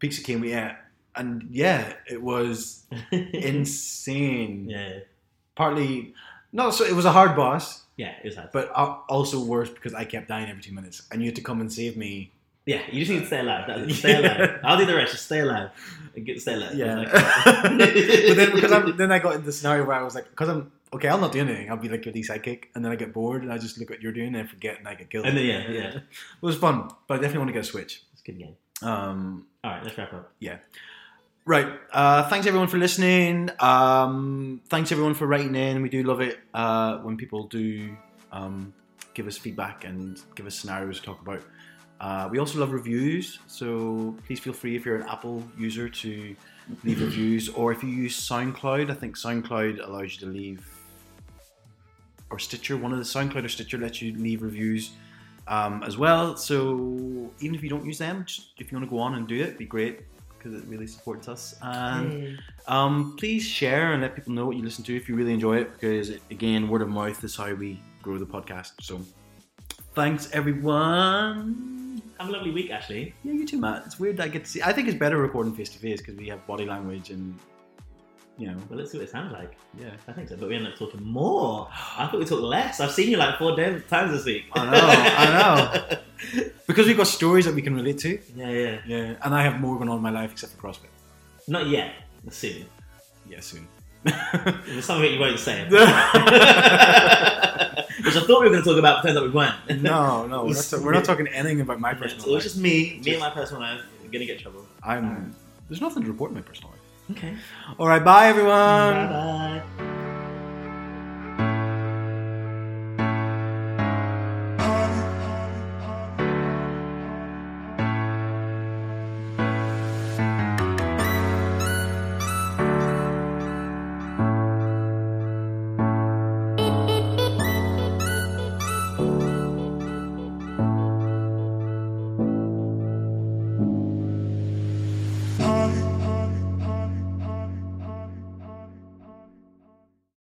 Pizza came, we ate, and yeah, it was insane. yeah, Partly, no, so it was a hard boss, yeah, it was hard. but uh, also worse because I kept dying every two minutes, and you had to come and save me. yeah, you just need to stay alive. That's *laughs* it. Stay Yeah. alive. I'll do the rest. Just stay alive. And get stay alive. Yeah, *laughs* but then because I'm, then I got into the scenario where I was like, because I'm okay, I'll not do anything. I'll be like your lead sidekick, and then I get bored and I just look at what you're doing and I forget and I get killed. And then, yeah, yeah. *laughs* It was fun, but I definitely want to get a Switch. It's a good game. Um, All right, let's wrap up. Right. Uh, thanks everyone for listening. Um, thanks everyone for writing in. We do love it uh, when people do um, give us feedback and give us scenarios to talk about. Uh, we also love reviews, so please feel free if you're an Apple user to leave *clears throat* reviews, or if you use SoundCloud, I think SoundCloud allows you to leave, or Stitcher, one of the SoundCloud or Stitcher lets you leave reviews um, as well. So even if you don't use them, just if you want to go on and do it, be great because it really supports us. And um, please share and let people know what you listen to if you really enjoy it, because again, word of mouth is how we grow the podcast. So thanks everyone. Have a lovely week, Ashley. Yeah, you too, Matt. It's weird that I get to see. I think it's better recording face to face because we have body language and you know. Well, let's see what it sounds like. Yeah. I think so, but we ended up talking more. I thought we talked less. I've seen you like four times this week. I know, I know. *laughs* Because we've got stories that we can relate to. yeah, yeah. Yeah, and I have more going on in my life except for CrossFit. Not yet. Soon. Yeah, soon. *laughs* There's something you won't say. *laughs* Which I thought we were going to talk about, but turns out we weren't. no, no, we're not, ta- we're not talking anything about my personal so life. it's just me, me and my personal life. We're going to get in trouble. I'm. There's nothing to report in my personal life. Okay. All right, bye everyone. bye bye.